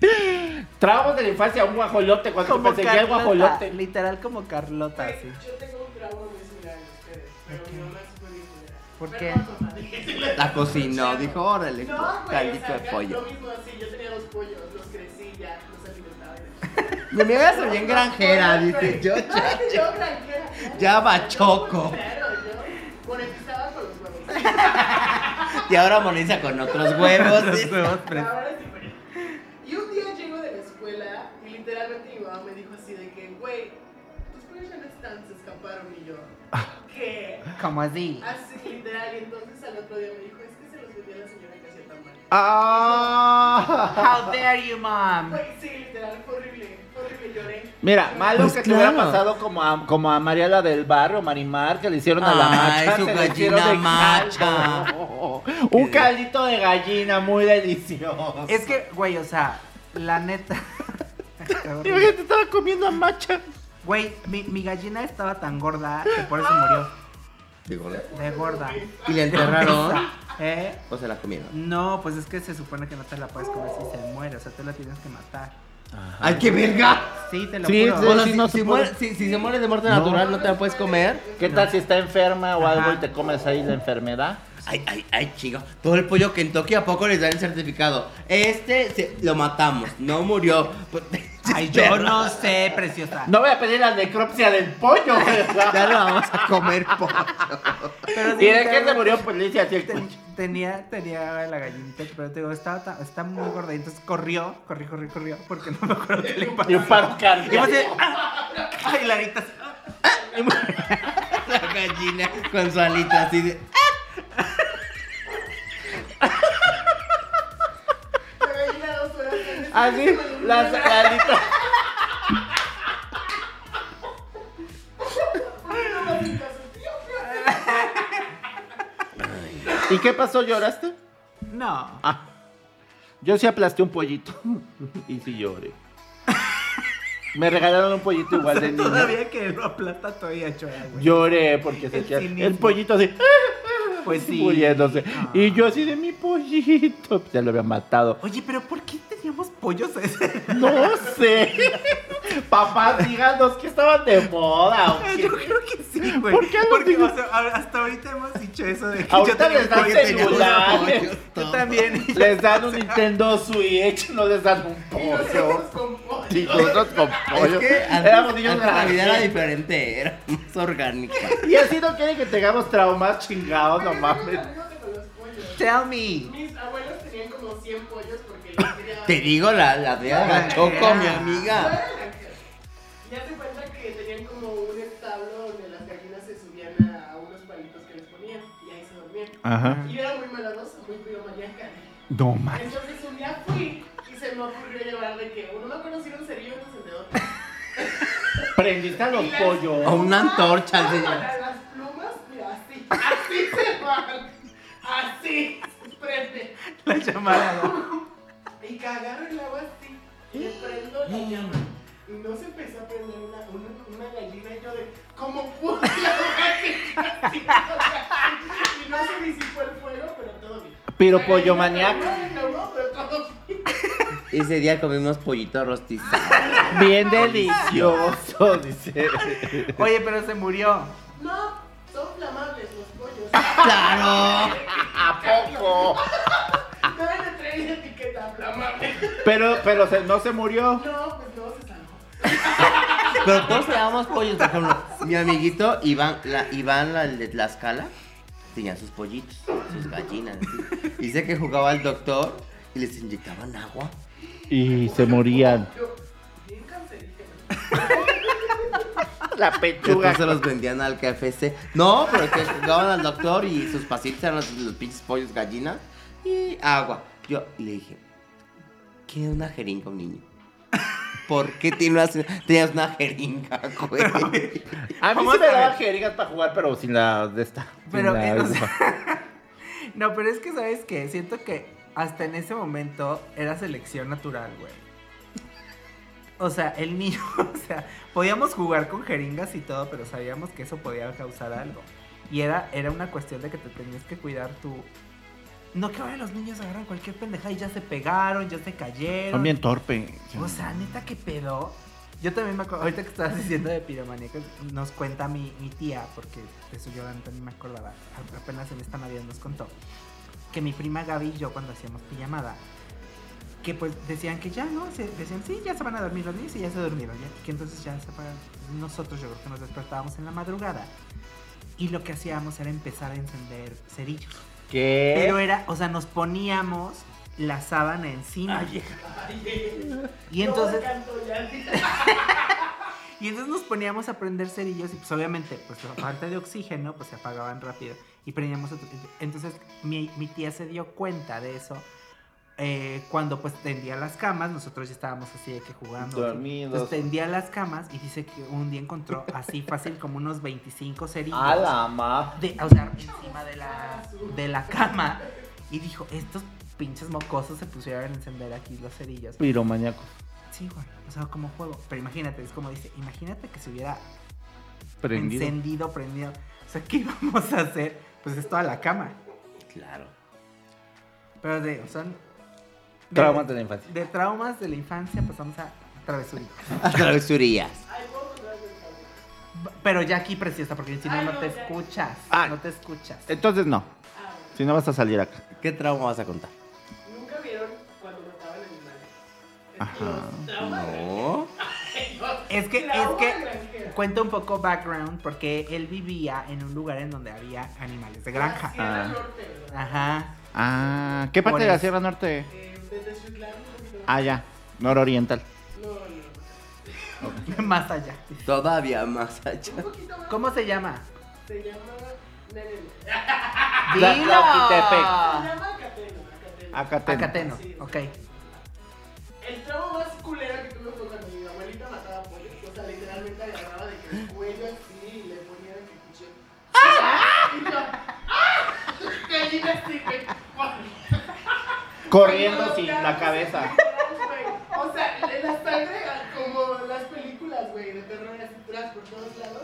Trabajos de la infancia, un guajolote, cuando te Como perseguía el Carlota. guajolote. Literal como Carlota, sí. Yo tengo un trauma muy similar a ustedes, pero es súper bien ¿Por qué? no. La cocinó, dijo, órale, No, caldito sea, de pollo. Lo mismo así, yo tenía dos pollos, los crecí, ya los alimentaba. Mi amiga se bien granjera, dice, yo ya, yo granjera. ya bachoco. Claro, yo monetizaba con los huevos. Y ahora monetiza con otros huevos. Los dice. huevos Como así. Así, literal. Y entonces al otro día me dijo, es que se los vendí a la señora que hacía tan mal. Ah. How dare you, mom? Sí, literal, fue horrible, fue horrible, lloré. Mira, malo Pues que te hubiera claro. pasado como a, como a Mariela del Barrio, Marimar, que le hicieron a la Ay, macha. su se hicieron gallina de macha. caldo. Un caldito de gallina muy delicioso. Es que, güey, o sea, la neta. Imagínate, estaba comiendo a macha. Güey, mi, mi gallina estaba tan gorda que por eso murió. Digo, De gorda. ¿Y la enterraron? ¿Eh? ¿O se la comieron? No, pues es que se supone que no te la puedes comer si se muere. O sea, tú la tienes que matar. ¡Ay, qué verga! Sí, te lo Sí, juro. sí. Sí, si, no si se muere, puede. si, si se muere de muerte No. natural, ¿no te la puedes comer? ¿Qué tal si está enferma o Ajá. algo y te comes ahí la enfermedad? Ay, ay, ay, chico. Todo el pollo Kentucky a poco les dan el certificado. Este se- lo matamos, no murió. Pues, Ay, yo no sé, preciosa. No voy a pedir la necropsia del pollo, Ya lo vamos a comer pollo. Pero ¿Y de qué se murió? Pues le hice así ten- tenía, tenía la gallinita, pero te digo, estaba, muy gorda. Y entonces corrió, corrió, corrió, corrió, porque no me acuerdo qué le pasó. Y un paro Y cardíaco. ¡ah! Ay, Larita. La gallina con su alita así de. La Así, las alitas. ¿Y qué pasó? ¿Lloraste? No. Ah, yo sí aplasté un pollito. Y sí lloré. Me regalaron un pollito igual de niño. Todavía que lo aplasta todavía güey. Lloré porque se el pollito así. Pues sí. muriéndose. Ah. Y yo así de mi pollito. Ya lo había matado. Oye, pero ¿por qué teníamos pollos ese? No sé. Papás, díganos que estaban de moda. ¿o qué? Yo creo que sí, güey. ¿Por qué Porque o sea, hasta ahorita hemos dicho eso de que Ahorita yo les dan celulares. Yo también. Les dan un Nintendo Switch, no les dan un pollo. Con. Y nosotros con pollo. Es que antes, Éramos niños antes la vida era diferente, era más orgánica. Y así no quieren que tengamos traumas chingados, no mames. Con. Tell me. Mis abuelos tenían como 100 pollos porque los criaban. Te digo, la, la de la Choco, mi amiga. Ya se cuenta que tenían como un establo donde las gallinas se subían a unos palitos que les ponían y ahí se dormían. Ajá. Y era muy maladosa, muy piromaníaca. No mames. Entonces un día fui y se me ocurrió llevar de que uno Prendiste a los Y las- pollos. O una antorcha, No, señor. Para las plumas, mira, así, así se van. Así, se prende. La llamada. Y agarro el agua así y le prendo la llama. Y no se empezó a prender una, una, una gallina y yo de, ¿cómo pudo la así? Y no se disipó el fuego, pero todo bien. Pero La pollo maníaco. no, no, pero todo bien. Ese día comimos pollito rostizados. Bien delicioso, dice. Oye, pero se murió. No, son flamables los pollos. ¡Claro! ¿A poco? Deben de traer etiqueta flamable. Pero, pero se- no se murió. No, pues no se salvó. Pero todos llevábamos pollos, por ejemplo. Mi amiguito Iván, la, Iván, la, el de Tlaxcala, tenía sus pollitos, sus gallinas. así. Y sé que jugaba al doctor y les inyectaban agua. Y se morían. Yo, bien cancerígeno. La pechuga. se los vendían al KFC. No, pero que jugaban al doctor y sus pacientes eran los, los pinches pollos gallinas y agua. Yo le dije, ¿qué es una jeringa un niño? ¿Por qué tiene una, tenías una jeringa, güey? A mí Vamos sí me a daban jeringas para jugar, pero sin la de esta. sin Pero, la- o sea, No, pero es que, ¿sabes qué? Siento que hasta en ese momento era selección natural, güey. O sea, el niño, o sea, podíamos jugar con jeringas y todo, pero sabíamos que eso podía causar algo. Y era, era una cuestión de que te tenías que cuidar tú. No que ahora los niños agarran cualquier pendejada y ya se pegaron, ya se cayeron. Son bien torpe. O sea, neta, ¿qué pedo? Yo también me acuerdo, ahorita que estabas diciendo de piromaníacos, nos cuenta mi, mi tía, porque de eso yo ni me acordaba, apenas en esta Navidad nos contó, que mi prima Gaby y yo cuando hacíamos pijamada, que pues decían que ya, ¿no? Se- decían, sí, ya se van a dormir los niños y ya se durmieron, ya, que entonces ya se apagan. Nosotros yo creo que nos despertábamos en la madrugada y lo que hacíamos era empezar a encender cerillos. ¿Qué? Pero era, o sea, nos poníamos la sábana encima. Y entonces, y entonces nos poníamos a prender cerillos y pues obviamente, pues a falta de oxígeno, pues se apagaban rápido. Y prendíamos otro. Entonces mi, mi tía se dio cuenta de eso eh, cuando pues tendía las camas, nosotros ya estábamos así de que jugando. Dormidos. Entonces tendía las camas y dice que un día encontró así fácil como unos 25 cerillos. A la ma. de- o sea, encima de la, de la cama. Y dijo, estos pinches mocosos se pusieron a encender aquí los cerillos. Piromaníaco. Sí, güey. O sea, como juego. Pero imagínate, es como dice, imagínate que se hubiera Prendido. encendido, prendido. O sea, ¿qué íbamos a hacer? Pues es toda la cama. Claro. Pero de, son... de- Traumas de la infancia. De traumas de la infancia pasamos a. Travesurías. B- Pero ya aquí preciosa, porque si no, no te escuchas. Ay. No te escuchas. Entonces no. Si no vas a salir acá. ¿Qué trauma vas a contar? Nunca vieron cuando mataban animales. Ajá. No. Es que, es que granjero. cuenta un poco background porque él vivía en un lugar en donde había animales de granja. Sierra Ah. Norte. Ajá. Ah, ¿qué parte de la. Sierra Norte? Eh, desde más. Ah, ya. Nororiental. No, no. Más allá. Todavía más allá. Un poquito más. ¿Cómo se llama? Se llama. ¡Dilo! Se llama Acateno. Acateno. Acateno. Acateno. Sí. Ok. El trauma más culero que tuve Corriendo sin la cabeza. O sea, la sangre como las películas, güey, de terror así tras por todos lados.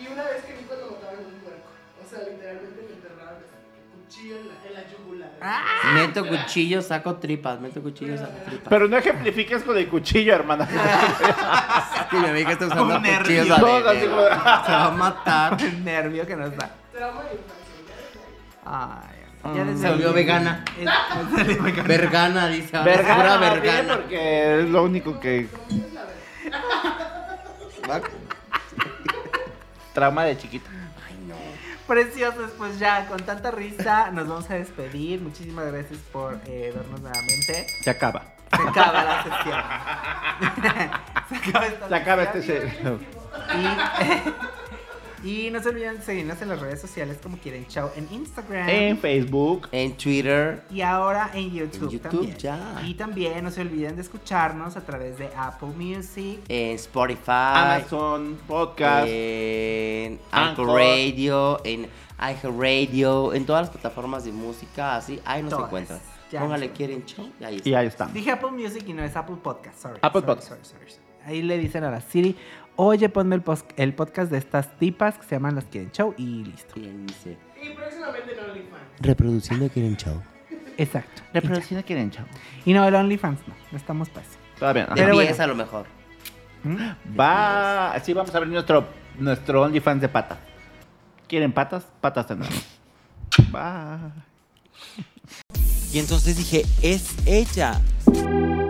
Y una vez que vi cuando mataban un puerco. O sea, literalmente me enterraron así, cuchillo en la, en la yugular. Meto cuchillo, saco tripas. Meto cuchillo, saco tripas. Pero no ejemplifiques con el cuchillo, hermana. Es que mi amiga está usando Un cuchillos así Se va a matar. El nervio que nos da. Trauma de infancia. Ay, ya Mm. desde Se volvió vegana. Es-. Vergana, dice. ahora Vergana, Pura porque es lo único que. Trauma de chiquito. Preciosos, pues ya, con tanta risa nos vamos a despedir. Muchísimas gracias por eh, vernos nuevamente. Se acaba. Se acaba la sesión. Se acaba esta Se acaba sesión. este. Y, y no se olviden de seguirnos en las redes sociales como quieren show en Instagram. En Facebook. En Twitter. y ahora en YouTube, En YouTube, también. ya. Y también no se olviden de escucharnos a través de Apple Music. En Spotify. Amazon Podcast. En Anchor Anchor. Radio. En iHeartRadio. En todas las plataformas de música. Así. Ahí nos Todas. encuentran. Ya. Póngale quieren show. Y ahí está. Y ahí estamos. Dije Apple Music y no es Apple Podcast, sorry. Apple sorry, Podcast. sorry, sorry, sorry. Ahí le dicen a la Siri, oye, ponme el, podcast de estas tipas que se llaman Las Quieren Show y listo. Y ahí dice. Y próximamente en OnlyFans. Reproduciendo quieren show. Exacto. Reproducción quieren, chavo. Y no, el OnlyFans no, no estamos para eso. Todavía no. Pero 10 bueno. a lo mejor. Va. Así vamos a abrir nuestro, nuestro OnlyFans de pata. ¿Quieren patas? Patas tendrán. Va. Y entonces dije, es ella.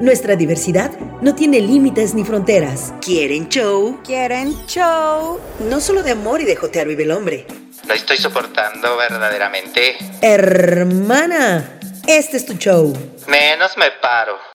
Nuestra diversidad no tiene límites ni fronteras. ¿Quieren show? ¿Quieren show? No solo de amor y de jotear vive el hombre. Lo estoy soportando verdaderamente. Hermana, este es tu show. Menos me paro.